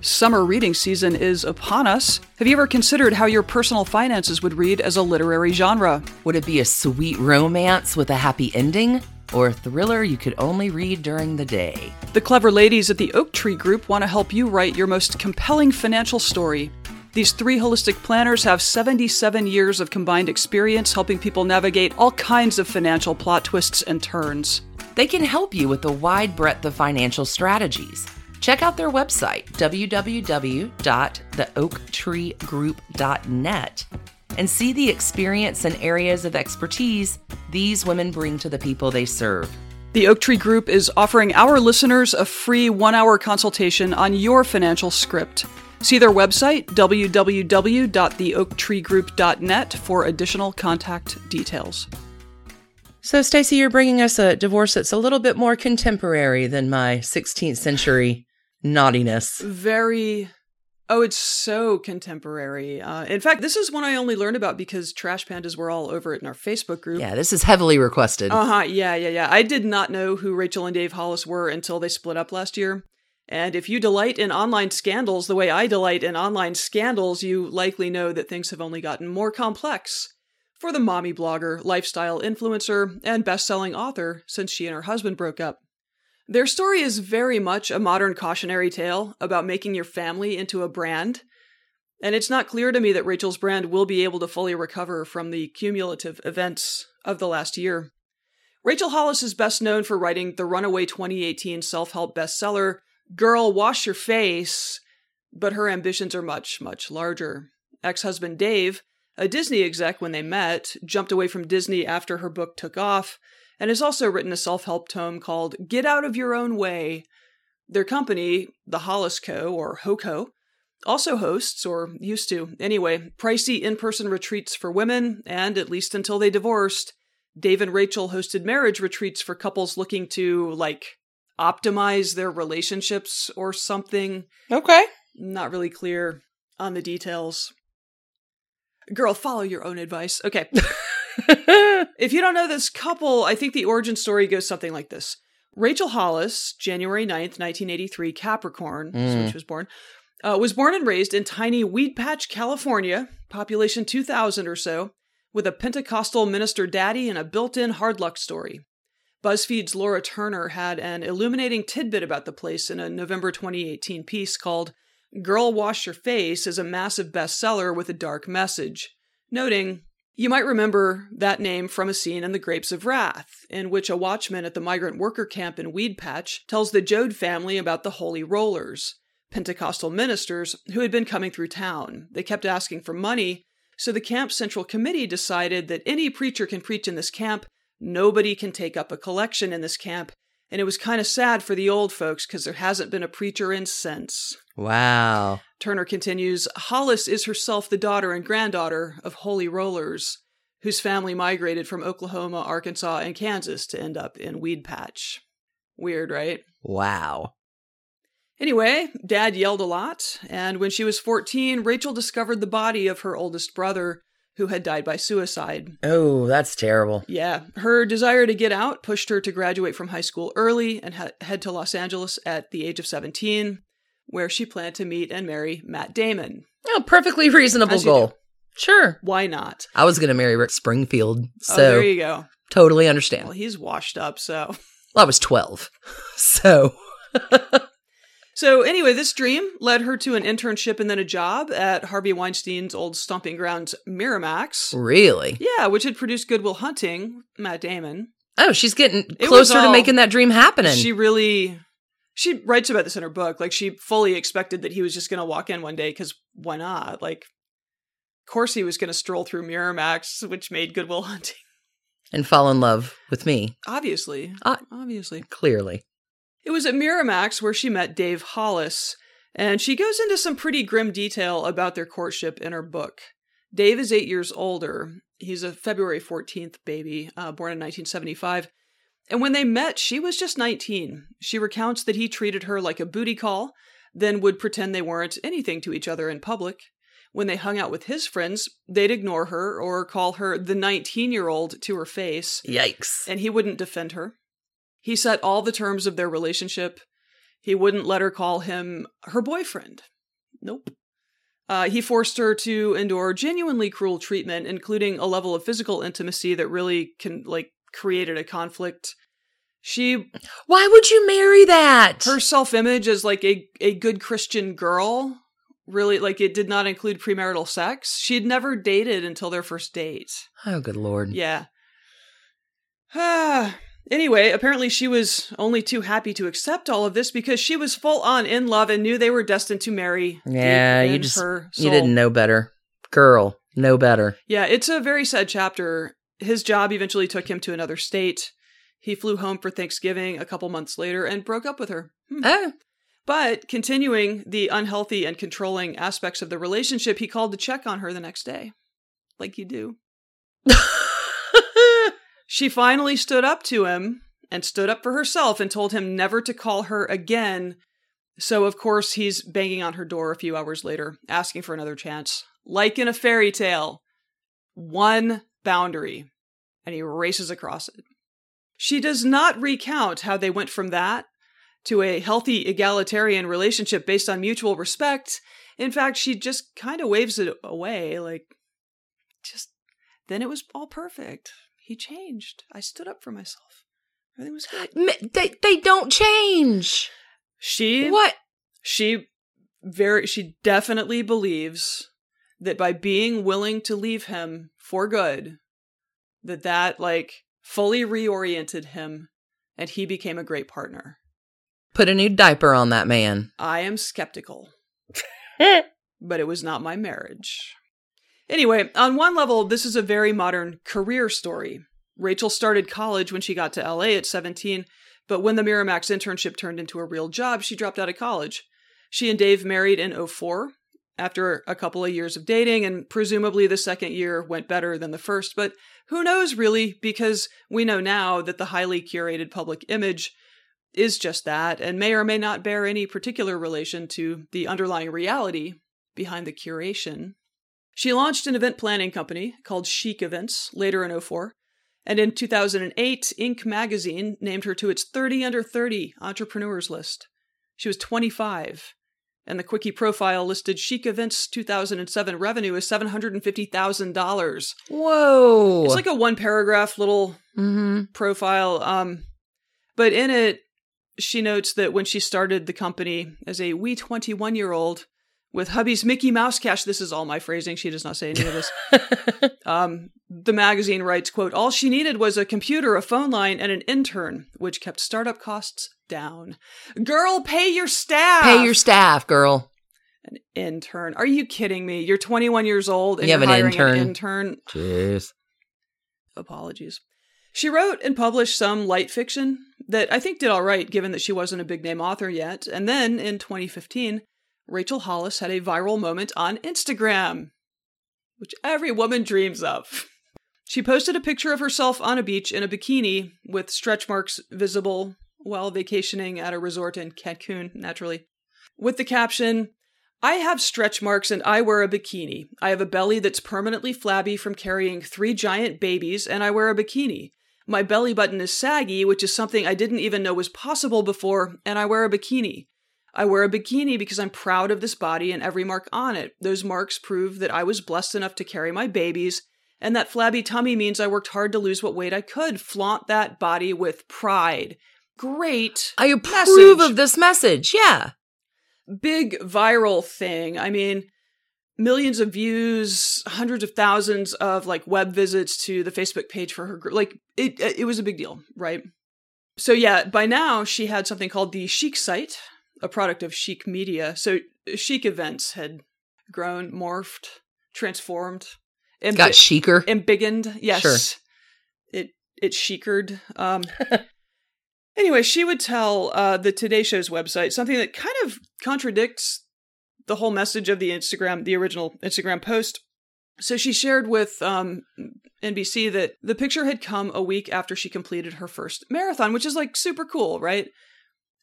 Summer reading season is upon us. Have you ever considered how your personal finances would read as a literary genre? Would it be a sweet romance with a happy ending? Or a thriller you could only read during the day? The clever ladies at the Oak Tree Group want to help you write your most compelling financial story. These three holistic planners have 77 years of combined experience helping people navigate all kinds of financial plot twists and turns. They can help you with a wide breadth of financial strategies Check out their website, www.theoaktreegroup.net, and see the experience and areas of expertise these women bring to the people they serve. The Oak Tree Group is offering our listeners a free one hour consultation on your financial script. See their website, www.theoaktreegroup.net, for additional contact details. So, Stacie, you're bringing us a divorce that's a little bit more contemporary than my 16th century naughtiness. Very. Oh, it's so contemporary. Uh, in fact, this is one I only learned about because Trash Pandas were all over it in our Facebook group. Yeah, this is heavily requested. Uh huh. Yeah, yeah, yeah. I did not know who Rachel and Dave Hollis were until they split up last year. And if you delight in online scandals the way I delight in online scandals, you likely know that things have only gotten more complex for the mommy blogger, lifestyle influencer, and best selling author since she and her husband broke up. Their story is very much a modern cautionary tale about making your family into a brand. And it's not clear to me that Rachel's brand will be able to fully recover from the cumulative events of the last year. Rachel Hollis is best known for writing the runaway 2018 self help bestseller, Girl, Wash Your Face, but her ambitions are much, much larger. Ex husband Dave, a Disney exec when they met, jumped away from Disney after her book took off, and has also written a self help tome called Get Out of Your Own Way. Their company, the Hollis Co. or HOCO, also hosts, or used to anyway, pricey in person retreats for women, and at least until they divorced, Dave and Rachel hosted marriage retreats for couples looking to, like, optimize their relationships or something. Okay. Not really clear on the details. Girl, follow your own advice. Okay. if you don't know this couple, I think the origin story goes something like this. Rachel Hollis, January 9th, 1983, Capricorn, mm. she was born, uh, was born and raised in tiny Weedpatch, California, population 2,000 or so, with a Pentecostal minister daddy and a built in hard luck story. BuzzFeed's Laura Turner had an illuminating tidbit about the place in a November 2018 piece called Girl Wash Your Face is a massive bestseller with a dark message, noting, You might remember that name from a scene in The Grapes of Wrath, in which a watchman at the migrant worker camp in Weedpatch tells the Joad family about the Holy Rollers, Pentecostal ministers who had been coming through town. They kept asking for money, so the camp central committee decided that any preacher can preach in this camp, nobody can take up a collection in this camp, and it was kind of sad for the old folks because there hasn't been a preacher in since. Wow. Turner continues Hollis is herself the daughter and granddaughter of Holy Rollers, whose family migrated from Oklahoma, Arkansas, and Kansas to end up in Weedpatch. Weird, right? Wow. Anyway, dad yelled a lot, and when she was 14, Rachel discovered the body of her oldest brother, who had died by suicide. Oh, that's terrible. Yeah. Her desire to get out pushed her to graduate from high school early and ha- head to Los Angeles at the age of 17, where she planned to meet and marry Matt Damon. Oh, perfectly reasonable goal. Sure. Why not? I was going to marry Rick Springfield. Oh, so oh, there you go. Totally understand. Well, he's washed up, so. Well, I was 12. So. So, anyway, this dream led her to an internship and then a job at Harvey Weinstein's old stomping grounds, Miramax. Really? Yeah, which had produced Good Will Hunting, Matt Damon. Oh, she's getting closer all, to making that dream happening. She really. She writes about this in her book. Like, she fully expected that he was just going to walk in one day because why not? Like, of course he was going to stroll through Miramax, which made Good Will Hunting. And fall in love with me. Obviously. Uh, Obviously. Clearly. It was at Miramax where she met Dave Hollis, and she goes into some pretty grim detail about their courtship in her book. Dave is eight years older. He's a February 14th baby, uh, born in 1975. And when they met, she was just 19. She recounts that he treated her like a booty call, then would pretend they weren't anything to each other in public. When they hung out with his friends, they'd ignore her or call her the 19 year old to her face. Yikes. And he wouldn't defend her. He set all the terms of their relationship. He wouldn't let her call him her boyfriend. Nope. Uh, he forced her to endure genuinely cruel treatment, including a level of physical intimacy that really can like created a conflict. She Why would you marry that? Her self-image as like a a good Christian girl really like it did not include premarital sex. She had never dated until their first date. Oh good lord. Yeah. Anyway, apparently she was only too happy to accept all of this because she was full on in love and knew they were destined to marry. Yeah, you just you didn't know better, girl. Know better. Yeah, it's a very sad chapter. His job eventually took him to another state. He flew home for Thanksgiving a couple months later and broke up with her. Hmm. Oh. But continuing the unhealthy and controlling aspects of the relationship, he called to check on her the next day, like you do. She finally stood up to him and stood up for herself and told him never to call her again. So, of course, he's banging on her door a few hours later, asking for another chance. Like in a fairy tale, one boundary, and he races across it. She does not recount how they went from that to a healthy egalitarian relationship based on mutual respect. In fact, she just kind of waves it away, like, just then it was all perfect. He changed. I stood up for myself. Everything was good. They they don't change. She What? she very she definitely believes that by being willing to leave him for good that that like fully reoriented him and he became a great partner. Put a new diaper on that man. I am skeptical. but it was not my marriage. Anyway, on one level, this is a very modern career story. Rachel started college when she got to LA at 17, but when the Miramax internship turned into a real job, she dropped out of college. She and Dave married in 04 after a couple of years of dating, and presumably the second year went better than the first, but who knows really, because we know now that the highly curated public image is just that and may or may not bear any particular relation to the underlying reality behind the curation. She launched an event planning company called Chic Events later in 04, and in 2008, Inc. magazine named her to its 30 under 30 entrepreneurs list. She was 25, and the Quickie profile listed Chic Events 2007 revenue as $750,000. Whoa. It's like a one paragraph little mm-hmm. profile. Um, but in it, she notes that when she started the company as a wee 21 year old with hubby's Mickey Mouse cash, this is all my phrasing. She does not say any of this. um, the magazine writes, quote, all she needed was a computer, a phone line, and an intern, which kept startup costs down. Girl, pay your staff. Pay your staff, girl. An intern. Are you kidding me? You're 21 years old and You have an intern. an intern. Jeez. Apologies. She wrote and published some light fiction that I think did all right, given that she wasn't a big name author yet. And then in 2015, Rachel Hollis had a viral moment on Instagram, which every woman dreams of. She posted a picture of herself on a beach in a bikini with stretch marks visible while vacationing at a resort in Cancun, naturally, with the caption, I have stretch marks and I wear a bikini. I have a belly that's permanently flabby from carrying three giant babies, and I wear a bikini. My belly button is saggy, which is something I didn't even know was possible before, and I wear a bikini. I wear a bikini because I'm proud of this body and every mark on it. Those marks prove that I was blessed enough to carry my babies, and that flabby tummy means I worked hard to lose what weight I could. Flaunt that body with pride. Great. I approve message. of this message. Yeah. big viral thing. I mean, millions of views, hundreds of thousands of like web visits to the Facebook page for her group. Like it, it was a big deal, right? So yeah, by now she had something called the Chic site, a product of Chic Media. So Chic events had grown, morphed, transformed, and Got chicer. embiggened. Yes, Sure. it it chicered. Um, anyway, she would tell uh, the Today Show's website something that kind of contradicts the whole message of the Instagram, the original Instagram post. So she shared with um, NBC that the picture had come a week after she completed her first marathon, which is like super cool, right?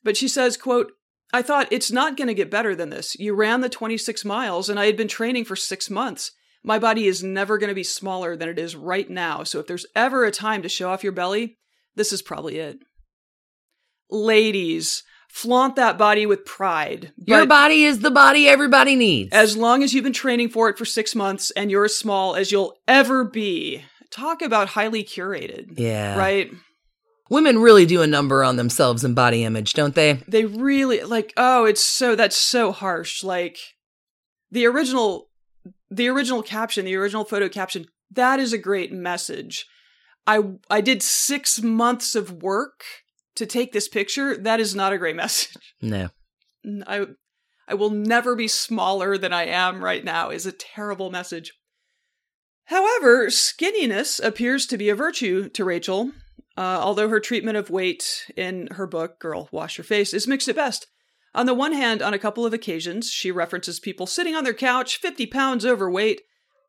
But she says, quote, I thought it's not going to get better than this. You ran the 26 miles and I had been training for six months. My body is never going to be smaller than it is right now. So if there's ever a time to show off your belly, this is probably it. Ladies, flaunt that body with pride. Your body is the body everybody needs. as long as you've been training for it for six months and you're as small as you'll ever be, talk about highly curated. yeah. Right? Women really do a number on themselves and body image, don't they? they really like oh it's so that's so harsh. Like the original the original caption the original photo caption that is a great message. I i did 6 months of work to take this picture. That is not a great message. No. I I will never be smaller than i am right now is a terrible message. However skinniness appears to be a virtue to rachel uh, although her treatment of weight in her book, Girl, Wash Your Face, is mixed at best. On the one hand, on a couple of occasions, she references people sitting on their couch, 50 pounds overweight,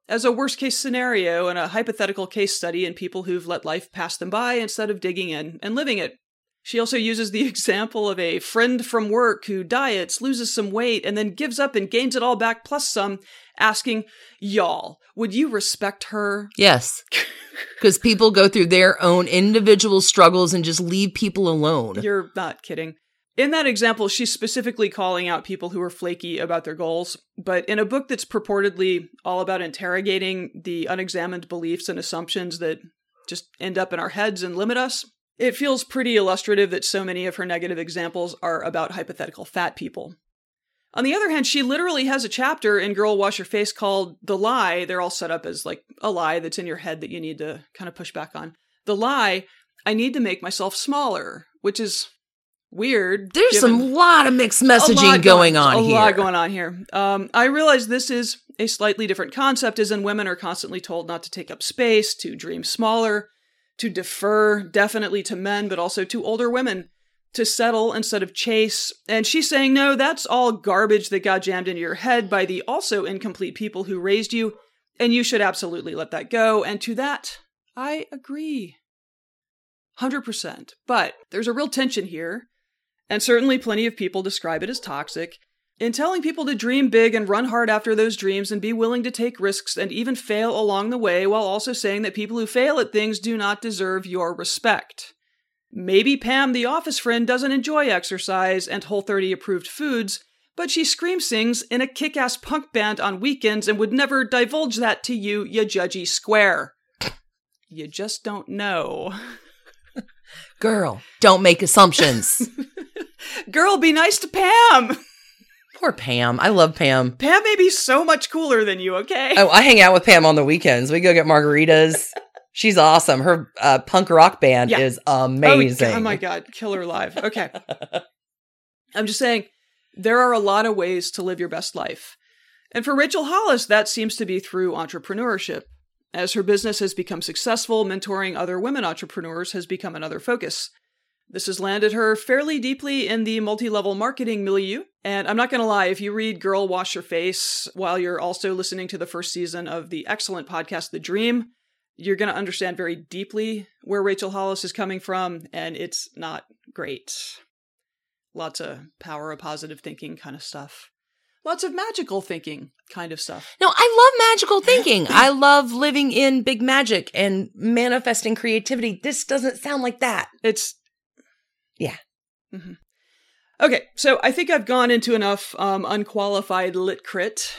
as a worst case scenario and a hypothetical case study in people who've let life pass them by instead of digging in and living it. She also uses the example of a friend from work who diets, loses some weight, and then gives up and gains it all back plus some, asking, Y'all, would you respect her? Yes. Because people go through their own individual struggles and just leave people alone. You're not kidding. In that example, she's specifically calling out people who are flaky about their goals, but in a book that's purportedly all about interrogating the unexamined beliefs and assumptions that just end up in our heads and limit us, it feels pretty illustrative that so many of her negative examples are about hypothetical fat people. On the other hand, she literally has a chapter in Girl Wash Your Face called The Lie. They're all set up as like a lie that's in your head that you need to kind of push back on. The lie, I need to make myself smaller, which is weird. There's some lot of mixed messaging going on a here. A lot going on here. Um, I realize this is a slightly different concept, as in women are constantly told not to take up space, to dream smaller, to defer, definitely to men, but also to older women, to settle instead of chase. And she's saying, no, that's all garbage that got jammed into your head by the also incomplete people who raised you, and you should absolutely let that go. And to that, I agree. 100%. But there's a real tension here, and certainly plenty of people describe it as toxic. In telling people to dream big and run hard after those dreams and be willing to take risks and even fail along the way, while also saying that people who fail at things do not deserve your respect. Maybe Pam, the office friend, doesn't enjoy exercise and Whole 30 approved foods, but she scream sings in a kick ass punk band on weekends and would never divulge that to you, you judgy square. You just don't know. Girl, don't make assumptions. Girl, be nice to Pam! Poor Pam. I love Pam. Pam may be so much cooler than you, okay? Oh, I hang out with Pam on the weekends. We go get margaritas. She's awesome. Her uh, punk rock band Yeah. is Oh, amazing. Oh my god, killer live. Okay. I'm just saying, there are a lot of ways to live your best life. And for Rachel Hollis, that seems to be through entrepreneurship. As her business has become successful, mentoring other women entrepreneurs has become another focus. This has landed her fairly deeply in the multi level marketing milieu. And I'm not going to lie, if you read Girl Wash Your Face while you're also listening to the first season of the excellent podcast, The Dream, you're going to understand very deeply where Rachel Hollis is coming from, and it's not great. Lots of power of positive thinking kind of stuff. Lots of magical thinking kind of stuff. No, I love magical thinking. I love living in big magic and manifesting creativity. This doesn't sound like that. It's. Yeah. Mhm. Okay, so I think I've gone into enough um, unqualified lit crit.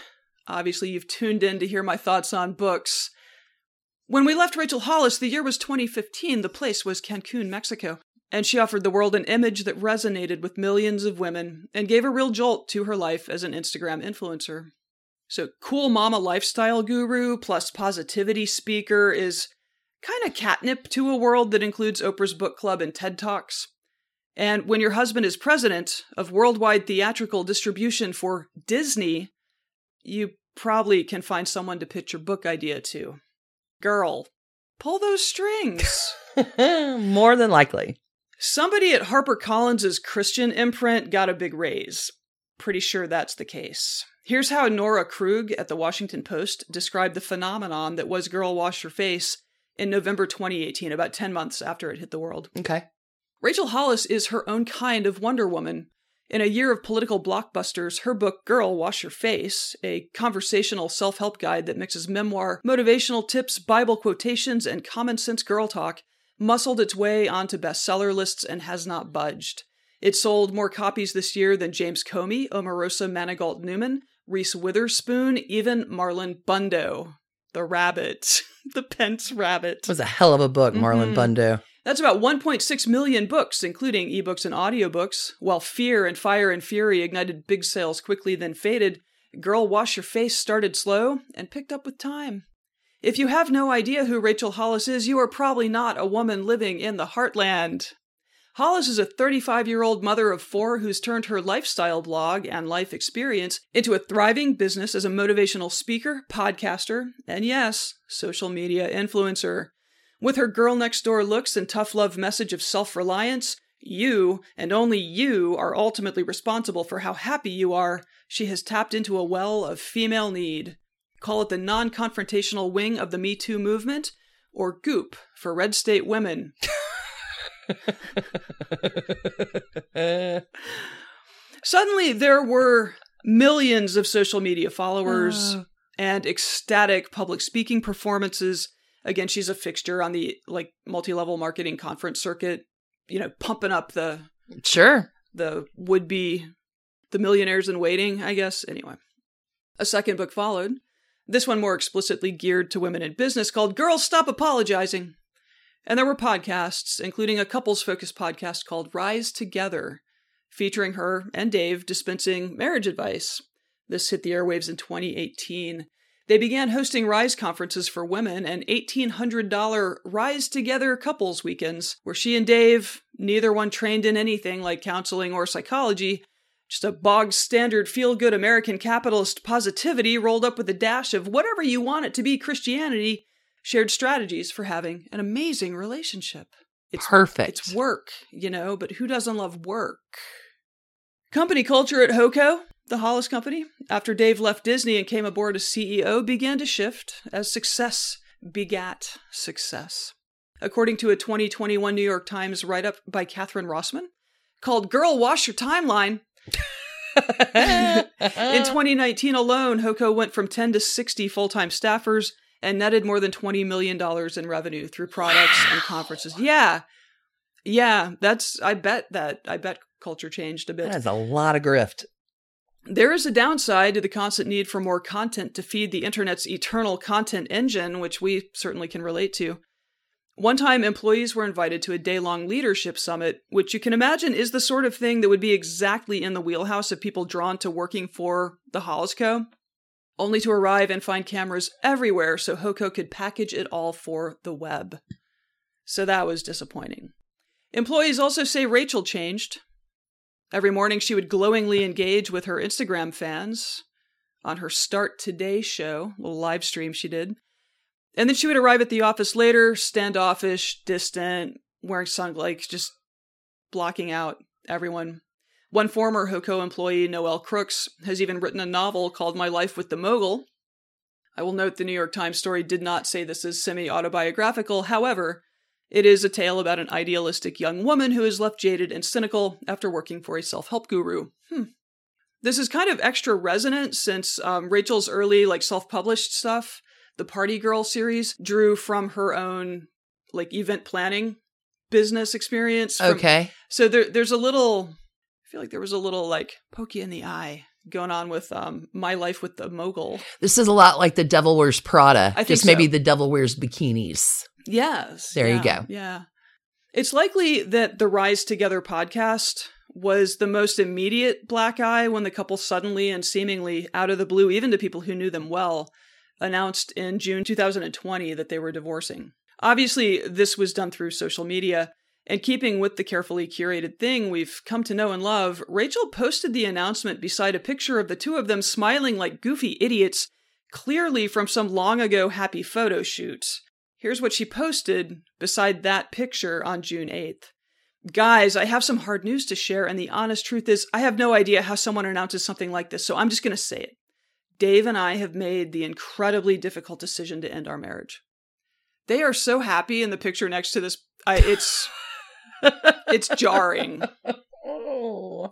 Obviously, you've tuned in to hear my thoughts on books. When we left Rachel Hollis, the year was 2015. The place was Cancun, Mexico. And she offered the world an image that resonated with millions of women and gave a real jolt to her life as an Instagram influencer. So, cool mama lifestyle guru plus positivity speaker is kind of catnip to a world that includes Oprah's book club and TED Talks. And when your husband is president of worldwide theatrical distribution for Disney, you probably can find someone to pitch your book idea to. Girl, pull those strings. More than likely. Somebody at HarperCollins's Christian imprint got a big raise. Pretty sure that's the case. Here's how Nora Krug at the Washington Post described the phenomenon that was Girl Wash Your Face in November 2018, about 10 months after it hit the world. Okay. Rachel Hollis is her own kind of Wonder Woman. In a year of political blockbusters, her book Girl Wash Your Face, a conversational self help guide that mixes memoir, motivational tips, Bible quotations, and common sense girl talk, muscled its way onto bestseller lists and has not budged. It sold more copies this year than James Comey, Omarosa Manigault Newman, Reese Witherspoon, even Marlon Bundo. The rabbit. the Pence rabbit. It was a hell of a book, Marlon Mhm. Bundo. That's about 1.6 million books, including ebooks and audiobooks. While Fear and Fire and Fury ignited big sales quickly, then faded, Girl Wash Your Face started slow and picked up with time. If you have no idea who Rachel Hollis is, you are probably not a woman living in the heartland. Hollis is a 35 year old mother of four who's turned her lifestyle blog and life experience into a thriving business as a motivational speaker, podcaster, and yes, social media influencer. With her girl next door looks and tough love message of self reliance, you, and only you, are ultimately responsible for how happy you are. She has tapped into a well of female need. call it the non confrontational wing of the Me Too movement, or GOOP for Red State Women. Suddenly, there were millions of social media followers Uh. and ecstatic public speaking performances. Again, she's a fixture on the like multi-level marketing conference circuit, you know, pumping up the sure. the would be the millionaires in waiting, I guess. Anyway, a second book followed. This one more explicitly geared to women in business called Girls Stop Apologizing. And there were podcasts, including a couples focused podcast called Rise Together, featuring her and Dave dispensing marriage advice. This hit the airwaves in 2018. They began hosting Rise conferences for women and $1,800 Rise Together couples weekends, where she and Dave, neither one trained in anything like counseling or psychology, just a bog standard feel good American capitalist positivity rolled up with a dash of whatever you want it to be Christianity, shared strategies for having an amazing relationship. It's Perfect. It's work, you know, but who doesn't love work? Company culture at Hoko, the Hollis company, after Dave left Disney and came aboard as CEO, began to shift as success begat success. According to a 2021 New York Times write up by Katherine Rosman called Girl Wash Your Timeline, in 2019 alone, Hoko went from 10 to 60 full time staffers and netted more than $20 million in revenue through products and conferences. Yeah. Yeah. That's, I bet that, I bet culture changed a bit. That is a lot of grift. There is a downside to the constant need for more content to feed the internet's eternal content engine, which we certainly can relate to. One time, employees were invited to a day long leadership summit, which you can imagine is the sort of thing that would be exactly in the wheelhouse of people drawn to working for the Hollis Co., only to arrive and find cameras everywhere so Hoko could package it all for the web. So that was disappointing. Employees also say Rachel changed. Every morning, she would glowingly engage with her Instagram fans on her Start Today show, a little live stream she did. And then she would arrive at the office later, standoffish, distant, wearing sunglasses, just blocking out everyone. One former Hoko employee, Noel Crooks, has even written a novel called My Life with the Mogul. I will note the New York Times story did not say this is semi autobiographical. However, it is a tale about an idealistic young woman who is left jaded and cynical after working for a self help guru. Hmm. This is kind of extra resonant since um, Rachel's early, like, self published stuff the Party Girl series drew from her own like event planning business experience. From, Okay. So there, there's a little. I feel like there was a little like pokey in the eye going on with um my life with the mogul. This is a lot like the Devil Wears Prada. I think just maybe the Devil Wears bikinis. Yes. There you go. Yeah. It's likely that the Rise Together podcast was the most immediate black eye when the couple suddenly and seemingly out of the blue, even to people who knew them well, announced in June 2020 that they were divorcing. Obviously, this was done through social media. And keeping with the carefully curated thing we've come to know and love, Rachel posted the announcement beside a picture of the two of them smiling like goofy idiots, clearly from some long ago happy photo shoot. Here's what she posted beside that picture on June 8th. Guys, I have some hard news to share, and the honest truth is, I have no idea how someone announces something like this, so I'm just going to say it. Dave and I have made the incredibly difficult decision to end our marriage. They are so happy in the picture next to this. I, it's it's jarring. Oh,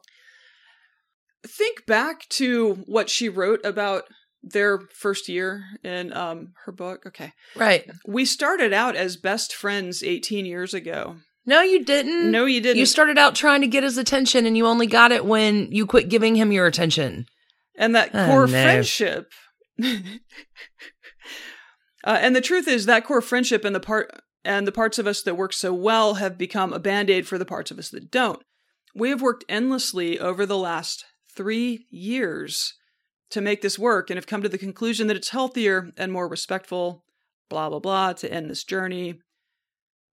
Think back to what she wrote about their first year in um, her book. Okay, Right. we started out as best friends 18 years ago. No, you didn't. No, you didn't. You started out trying to get his attention and you only got it when you quit giving him your attention. and that Oh, core no. friendship uh, and the truth is that core friendship and the part and the parts of us that work so well have become a band-aid for the parts of us that don't we have worked endlessly over the last three years to make this work and have come to the conclusion that it's healthier and more respectful blah blah blah to end this journey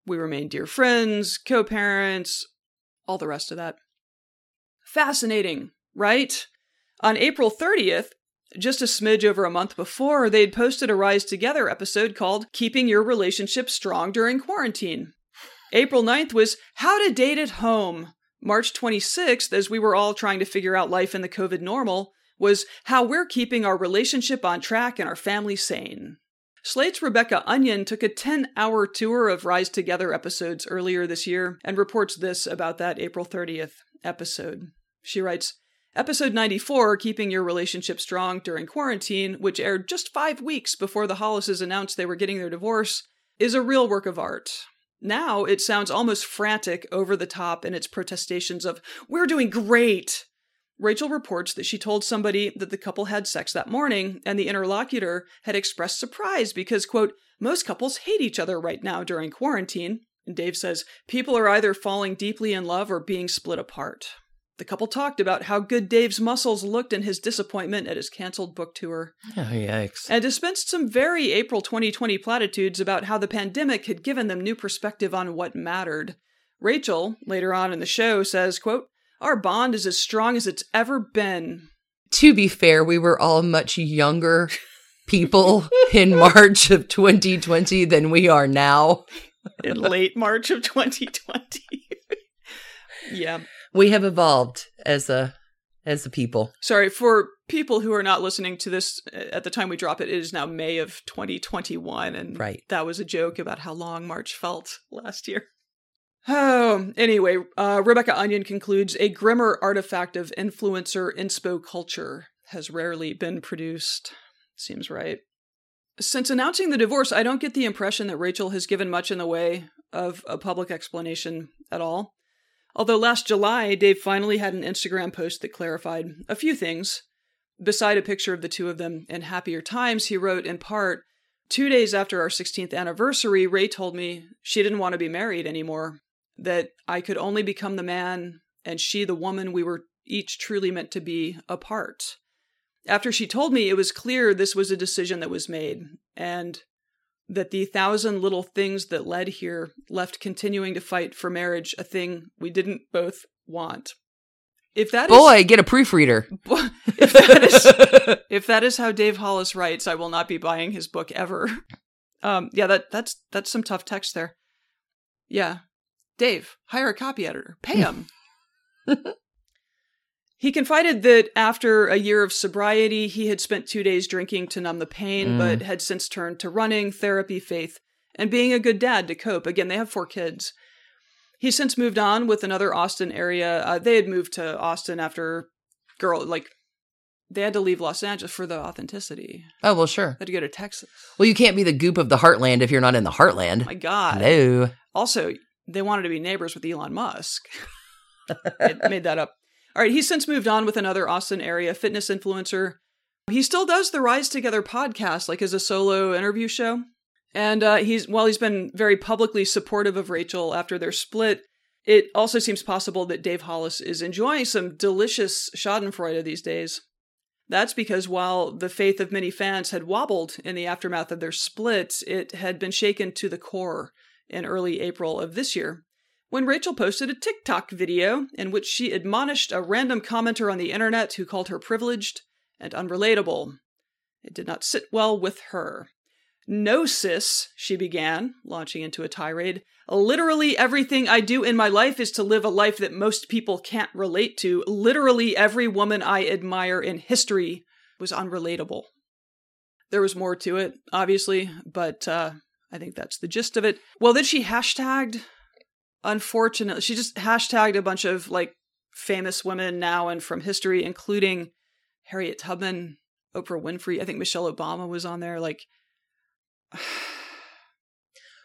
we remain dear friends co-parents all the rest of that fascinating right on April 30th, just a smidge over a month before, they'd posted a Rise Together episode called Keeping Your Relationship Strong During Quarantine. April 9th was How to Date at Home. March 26th, as we were all trying to figure out life in the COVID normal, was how we're keeping our relationship on track and our family sane. Slate's Rebecca Onion took a 10 hour tour of Rise Together episodes earlier this year and reports this about that April 30th episode. She writes Episode 94, Keeping Your Relationship Strong During Quarantine, which aired just five weeks before the Hollises announced they were getting their divorce, is a real work of art. Now it sounds almost frantic, over the top in its protestations of, We're doing great! Rachel reports that she told somebody that the couple had sex that morning, and the interlocutor had expressed surprise because, quote, most couples hate each other right now during quarantine. And Dave says, people are either falling deeply in love or being split apart. The couple talked about how good Dave's muscles looked and his disappointment at his canceled book tour. Oh, yikes. And dispensed some very April 2020 platitudes about how the pandemic had given them new perspective on what mattered. Rachel, later on in the show, says, quote, Our bond is as strong as it's ever been. To be fair, we were all much younger people in March of 2020 than we are now. In late March of 2020. yeah. We have evolved as a as a people. Sorry, for people who are not listening to this uh, at the time we drop it, it is now May of 2021. And Right. that was a joke about how long March felt last year. Oh, anyway, uh, Rebecca Onion concludes a grimmer artifact of influencer inspo culture has rarely been produced. Seems right. Since announcing the divorce, I don't get the impression that Rachel has given much in the way of a public explanation at all. Although last July, Dave finally had an Instagram post that clarified a few things. Beside a picture of the two of them in happier times, he wrote in part, Two days after our 16th anniversary, Ray told me she didn't want to be married anymore, that I could only become the man and she the woman we were each truly meant to be apart. After she told me, it was clear this was a decision that was made, and that the thousand little things that led here left continuing to fight for marriage a thing we didn't both want. If that is Boy, get a proofreader. if that is if that is how Dave Hollis writes, I will not be buying his book ever. Um, yeah, that that's that's some tough text there. Yeah, Dave, hire a copy editor, pay him. he confided that after a year of sobriety, he had spent two days drinking to numb the pain, Mm. but had since turned to running, therapy, faith, and being a good dad to cope. Again, they have four kids. He's since moved on with another Austin area. Uh, they had moved to Austin after girl like they had to leave Los Angeles for the authenticity. oh well, sure. They had to go to Texas. Well, you can't be the goop of the heartland if you're not in the heartland. My God. Hello. Also, they wanted to be neighbors with Elon Musk. I made that up. All right, he's since moved on with another Austin area fitness influencer. He still does the Rise Together podcast, like as a solo interview show. And uh, he's while he's been very publicly supportive of Rachel after their split, it also seems possible that Dave Hollis is enjoying some delicious Schadenfreude these days. That's because while the faith of many fans had wobbled in the aftermath of their split, it had been shaken to the core in early April of this year when Rachel posted a TikTok video in which she admonished a random commenter on the internet who called her privileged and unrelatable. It did not sit well with her. No, sis, she began, launching into a tirade. Literally everything I do in my life is to live a life that most people can't relate to. Literally every woman I admire in history was unrelatable. There was more to it, obviously, but uh, I think that's the gist of it. Well, then she hashtagged, unfortunately, she just hashtagged a bunch of like famous women now and from history, including Harriet Tubman, Oprah Winfrey. I think Michelle Obama was on there. Like,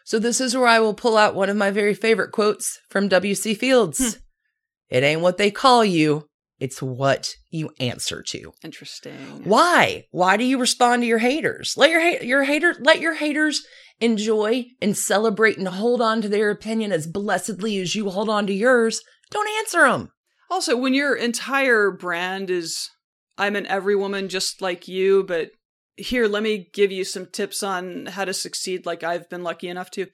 So this is where I will pull out one of my very favorite quotes from W.C. Fields. Hmm. It ain't what they call you, it's what you answer to. interesting. Why? Why do you respond to your haters? Let your ha- your haters let your haters enjoy and celebrate and hold on to their opinion as blessedly as you hold on to yours. Don't answer them. Also, when your entire brand is I'm an every woman just like you, but here, let me give you some tips on how to succeed like I've been lucky enough to.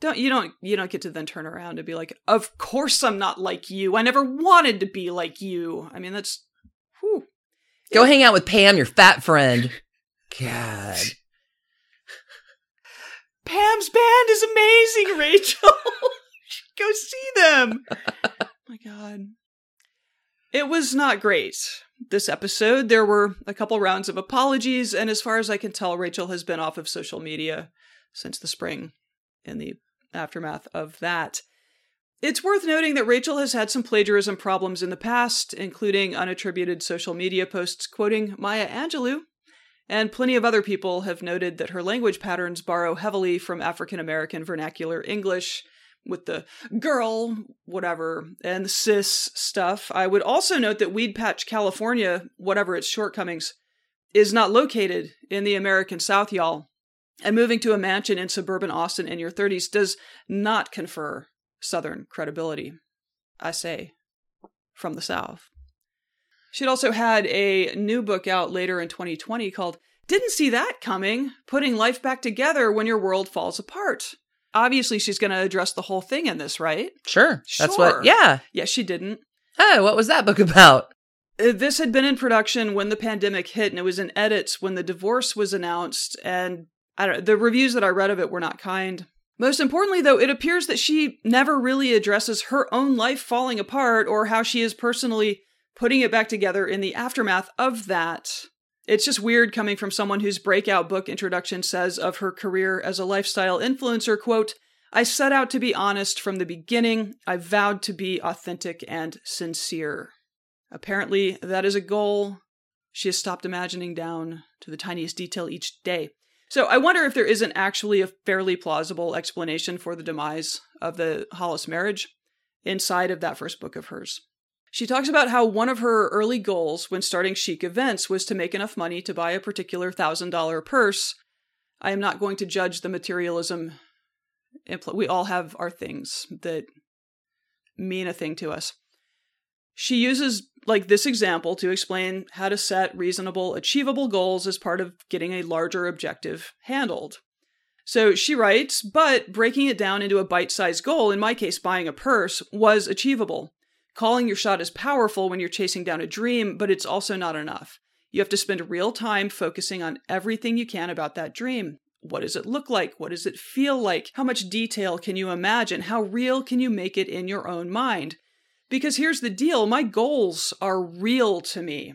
Don't you don't you don't get to then turn around and be like, "Of course I'm not like you. I never wanted to be like you." I mean, that's whew. Go hang out with Pam, your fat friend. God. Pam's band is amazing, Rachel. Go see them. oh my god. It was not great, this episode, there were a couple rounds of apologies, and as far as I can tell, Rachel has been off of social media since the spring in the aftermath of that. It's worth noting that Rachel has had some plagiarism problems in the past, including unattributed social media posts quoting Maya Angelou, and plenty of other people have noted that her language patterns borrow heavily from African American vernacular English, with the girl, whatever, and the sis stuff. I would also note that Weedpatch, California, whatever its shortcomings, is not located in the American South, y'all. And moving to a mansion in suburban Austin in your 30s does not confer Southern credibility. I say, from the South. She'd also had a new book out later in 2020 called Didn't See That Coming Putting Life Back Together When Your World Falls Apart obviously she's going to address the whole thing in this, right? Sure. That's Sure. what, yeah. Yeah, she didn't. Oh, what was that book about? Uh, This had been in production when the pandemic hit, and it was in edits when the divorce was announced. And I don't. The reviews that I read of it were not kind. Most importantly, though, it appears that she never really addresses her own life falling apart or how she is personally putting it back together in the aftermath of that. It's just weird coming from someone whose breakout book introduction says of her career as a lifestyle influencer, quote, I set out to be honest from the beginning. I vowed to be authentic and sincere. Apparently, that is a goal she has stopped imagining down to the tiniest detail each day. So I wonder if there isn't actually a fairly plausible explanation for the demise of the Hollis marriage inside of that first book of hers. She talks about how one of her early goals when starting chic events was to make enough money to buy a particular $1,000 purse. I am not going to judge the materialism. We all have our things that mean a thing to us. She uses like this example to explain how to set reasonable, achievable goals as part of getting a larger objective handled. So she writes, but breaking it down into a bite sized goal, in my case, buying a purse, was achievable. Calling your shot is powerful when you're chasing down a dream, but it's also not enough. You have to spend real time focusing on everything you can about that dream. What does it look like? What does it feel like? How much detail can you imagine? How real can you make it in your own mind? Because here's the deal my goals are real to me.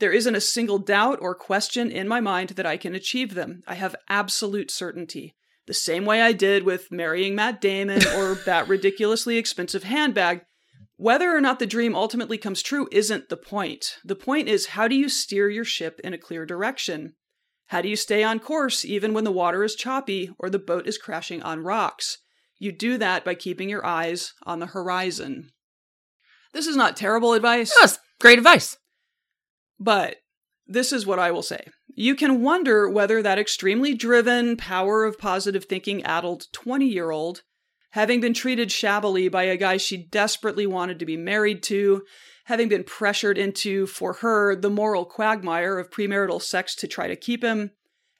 There isn't a single doubt or question in my mind that I can achieve them. I have absolute certainty. The same way I did with marrying Matt Damon or that ridiculously expensive handbag. Whether or not the dream ultimately comes true isn't the point. The point is how do you steer your ship in a clear direction? How do you stay on course even when the water is choppy or the boat is crashing on rocks? You do that by keeping your eyes on the horizon. This is not terrible advice. That's great advice. But this is what I will say. You can wonder whether that extremely driven, power of positive thinking addled 20 year old, having been treated shabbily by a guy she desperately wanted to be married to, having been pressured into, for her, the moral quagmire of premarital sex to try to keep him,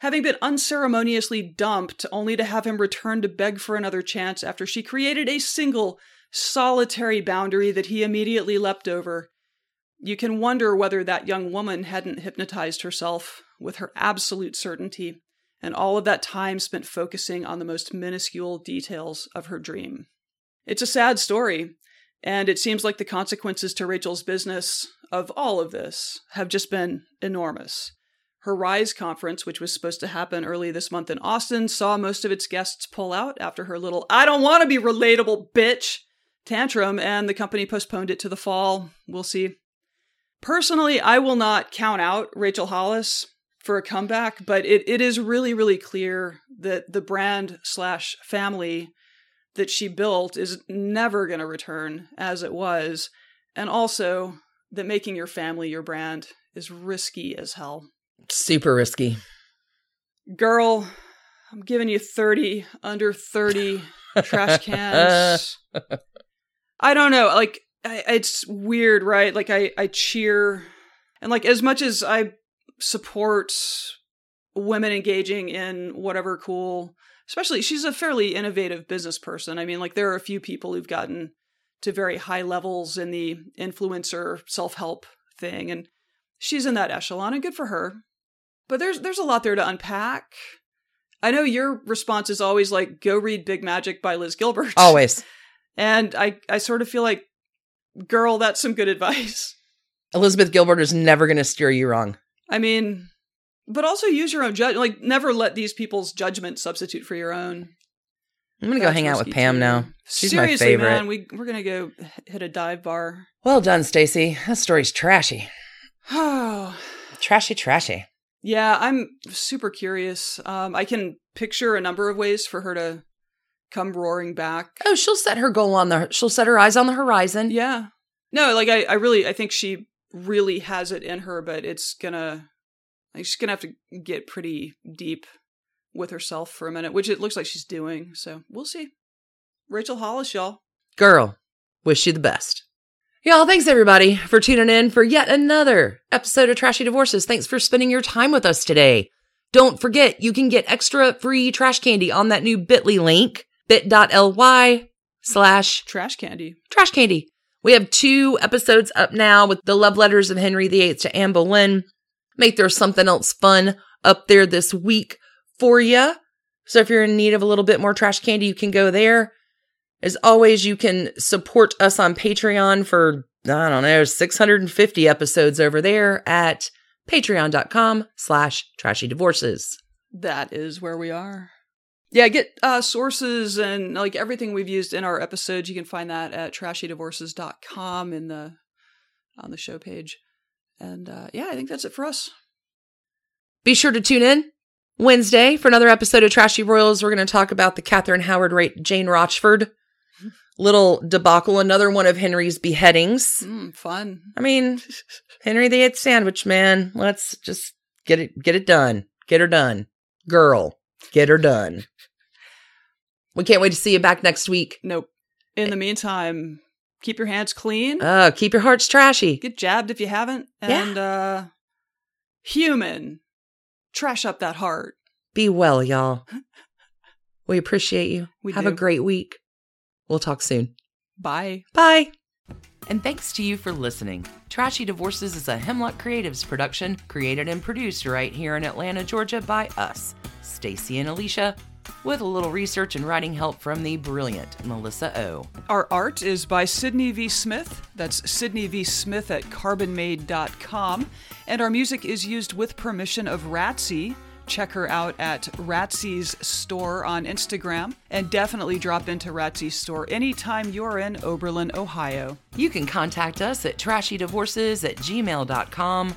having been unceremoniously dumped only to have him return to beg for another chance after she created a single, solitary boundary that he immediately leapt over. You can wonder whether that young woman hadn't hypnotized herself with her absolute certainty and all of that time spent focusing on the most minuscule details of her dream. It's a sad story, and it seems like the consequences to Rachel's business of all of this have just been enormous. Her Rise conference, which was supposed to happen early this month in Austin, saw most of its guests pull out after her little I don't want to be relatable, bitch tantrum, and the company postponed it to the fall. We'll see. Personally, I will not count out Rachel Hollis for a comeback, but it, it is really, really clear that the brand slash family that she built is never going to return as it was, and also that making your family your brand is risky as hell. Super risky. Girl, I'm giving you 30 under 30 trash cans. I don't know. Like, I, it's weird, right? Like, I, I cheer. And, like, as much as I support women engaging in whatever cool, especially, she's a fairly innovative business person. I mean, like, there are a few people who've gotten to very high levels in the influencer self help thing. And she's in that echelon, and good for her. But there's there's a lot there to unpack. I know your response is always like, go read Big Magic by Liz Gilbert. Always. And I, I sort of feel like, girl, that's some good advice. Elizabeth Gilbert is never going to steer you wrong. I mean, but also use your own judge. Like, never let these people's judgment substitute for your own. I'm going to go hang out with Pam too. now. She's Seriously, my favorite. man, we we're gonna go hit a dive bar. Well done, Stacie. That story's trashy. Oh, Trashy, trashy. yeah, I'm super curious. Um, I can picture a number of ways for her to come roaring back. Oh, she'll set her goal on the. She'll set her eyes on the horizon. Yeah, no, like I, I really, I think she really has it in her, but it's gonna, like, she's gonna have to get pretty deep with herself for a minute, which it looks like she's doing. So we'll see. Rachel Hollis, y'all. Girl, wish you the best. Y'all, thanks everybody for tuning in for yet another episode of Trashy Divorces. Thanks for spending your time with us today. Don't forget, you can get extra free trash candy on that new bit.ly link, bit.ly slash Trash candy. trash candy. We have two episodes up now with the love letters of Henry VIII to Anne Boleyn. Make there something else fun up there this week for you. So if you're in need of a little bit more trash candy, you can go there. As always, you can support us on Patreon for, I don't know, 650 episodes over there at patreon.com slash trashy divorces. That is where we are. Yeah, get uh, sources and like everything we've used in our episodes. You can find that at trashydivorces.com in the on the show page. And uh, yeah, I think that's it for us. Be sure to tune in Wednesday for another episode of Trashy Royals. We're going to talk about the Catherine Howard rate Jane Rochford little debacle, another one of Henry's beheadings. Mm, fun. I mean, Henry VIII sandwich, man. Let's just get it get it done. Get her done. Girl, get her done. We can't wait to see you back next week. Nope. In the meantime, keep your hands clean. Uh, keep your hearts trashy. Get jabbed if you haven't. Yeah. And uh human. Trash up that heart. Be well, y'all. We appreciate you. We Have a great week. We'll talk soon. Bye. Bye. And thanks to you for listening. Trashy Divorces is a Hemlock Creatives production, created and produced right here in Atlanta, Georgia by us, Stacie and Alicia, with a little research and writing help from the brilliant Melissa O. Our art is by Sydney V. Smith. That's Sydney V. Smith at carbonmade.com. And our music is used with permission of Ratsy. Check her out at Ratsy's store on Instagram. And definitely drop into Ratsy's store anytime you're in Oberlin, Ohio. You can contact us at trashydivorces at gmail.com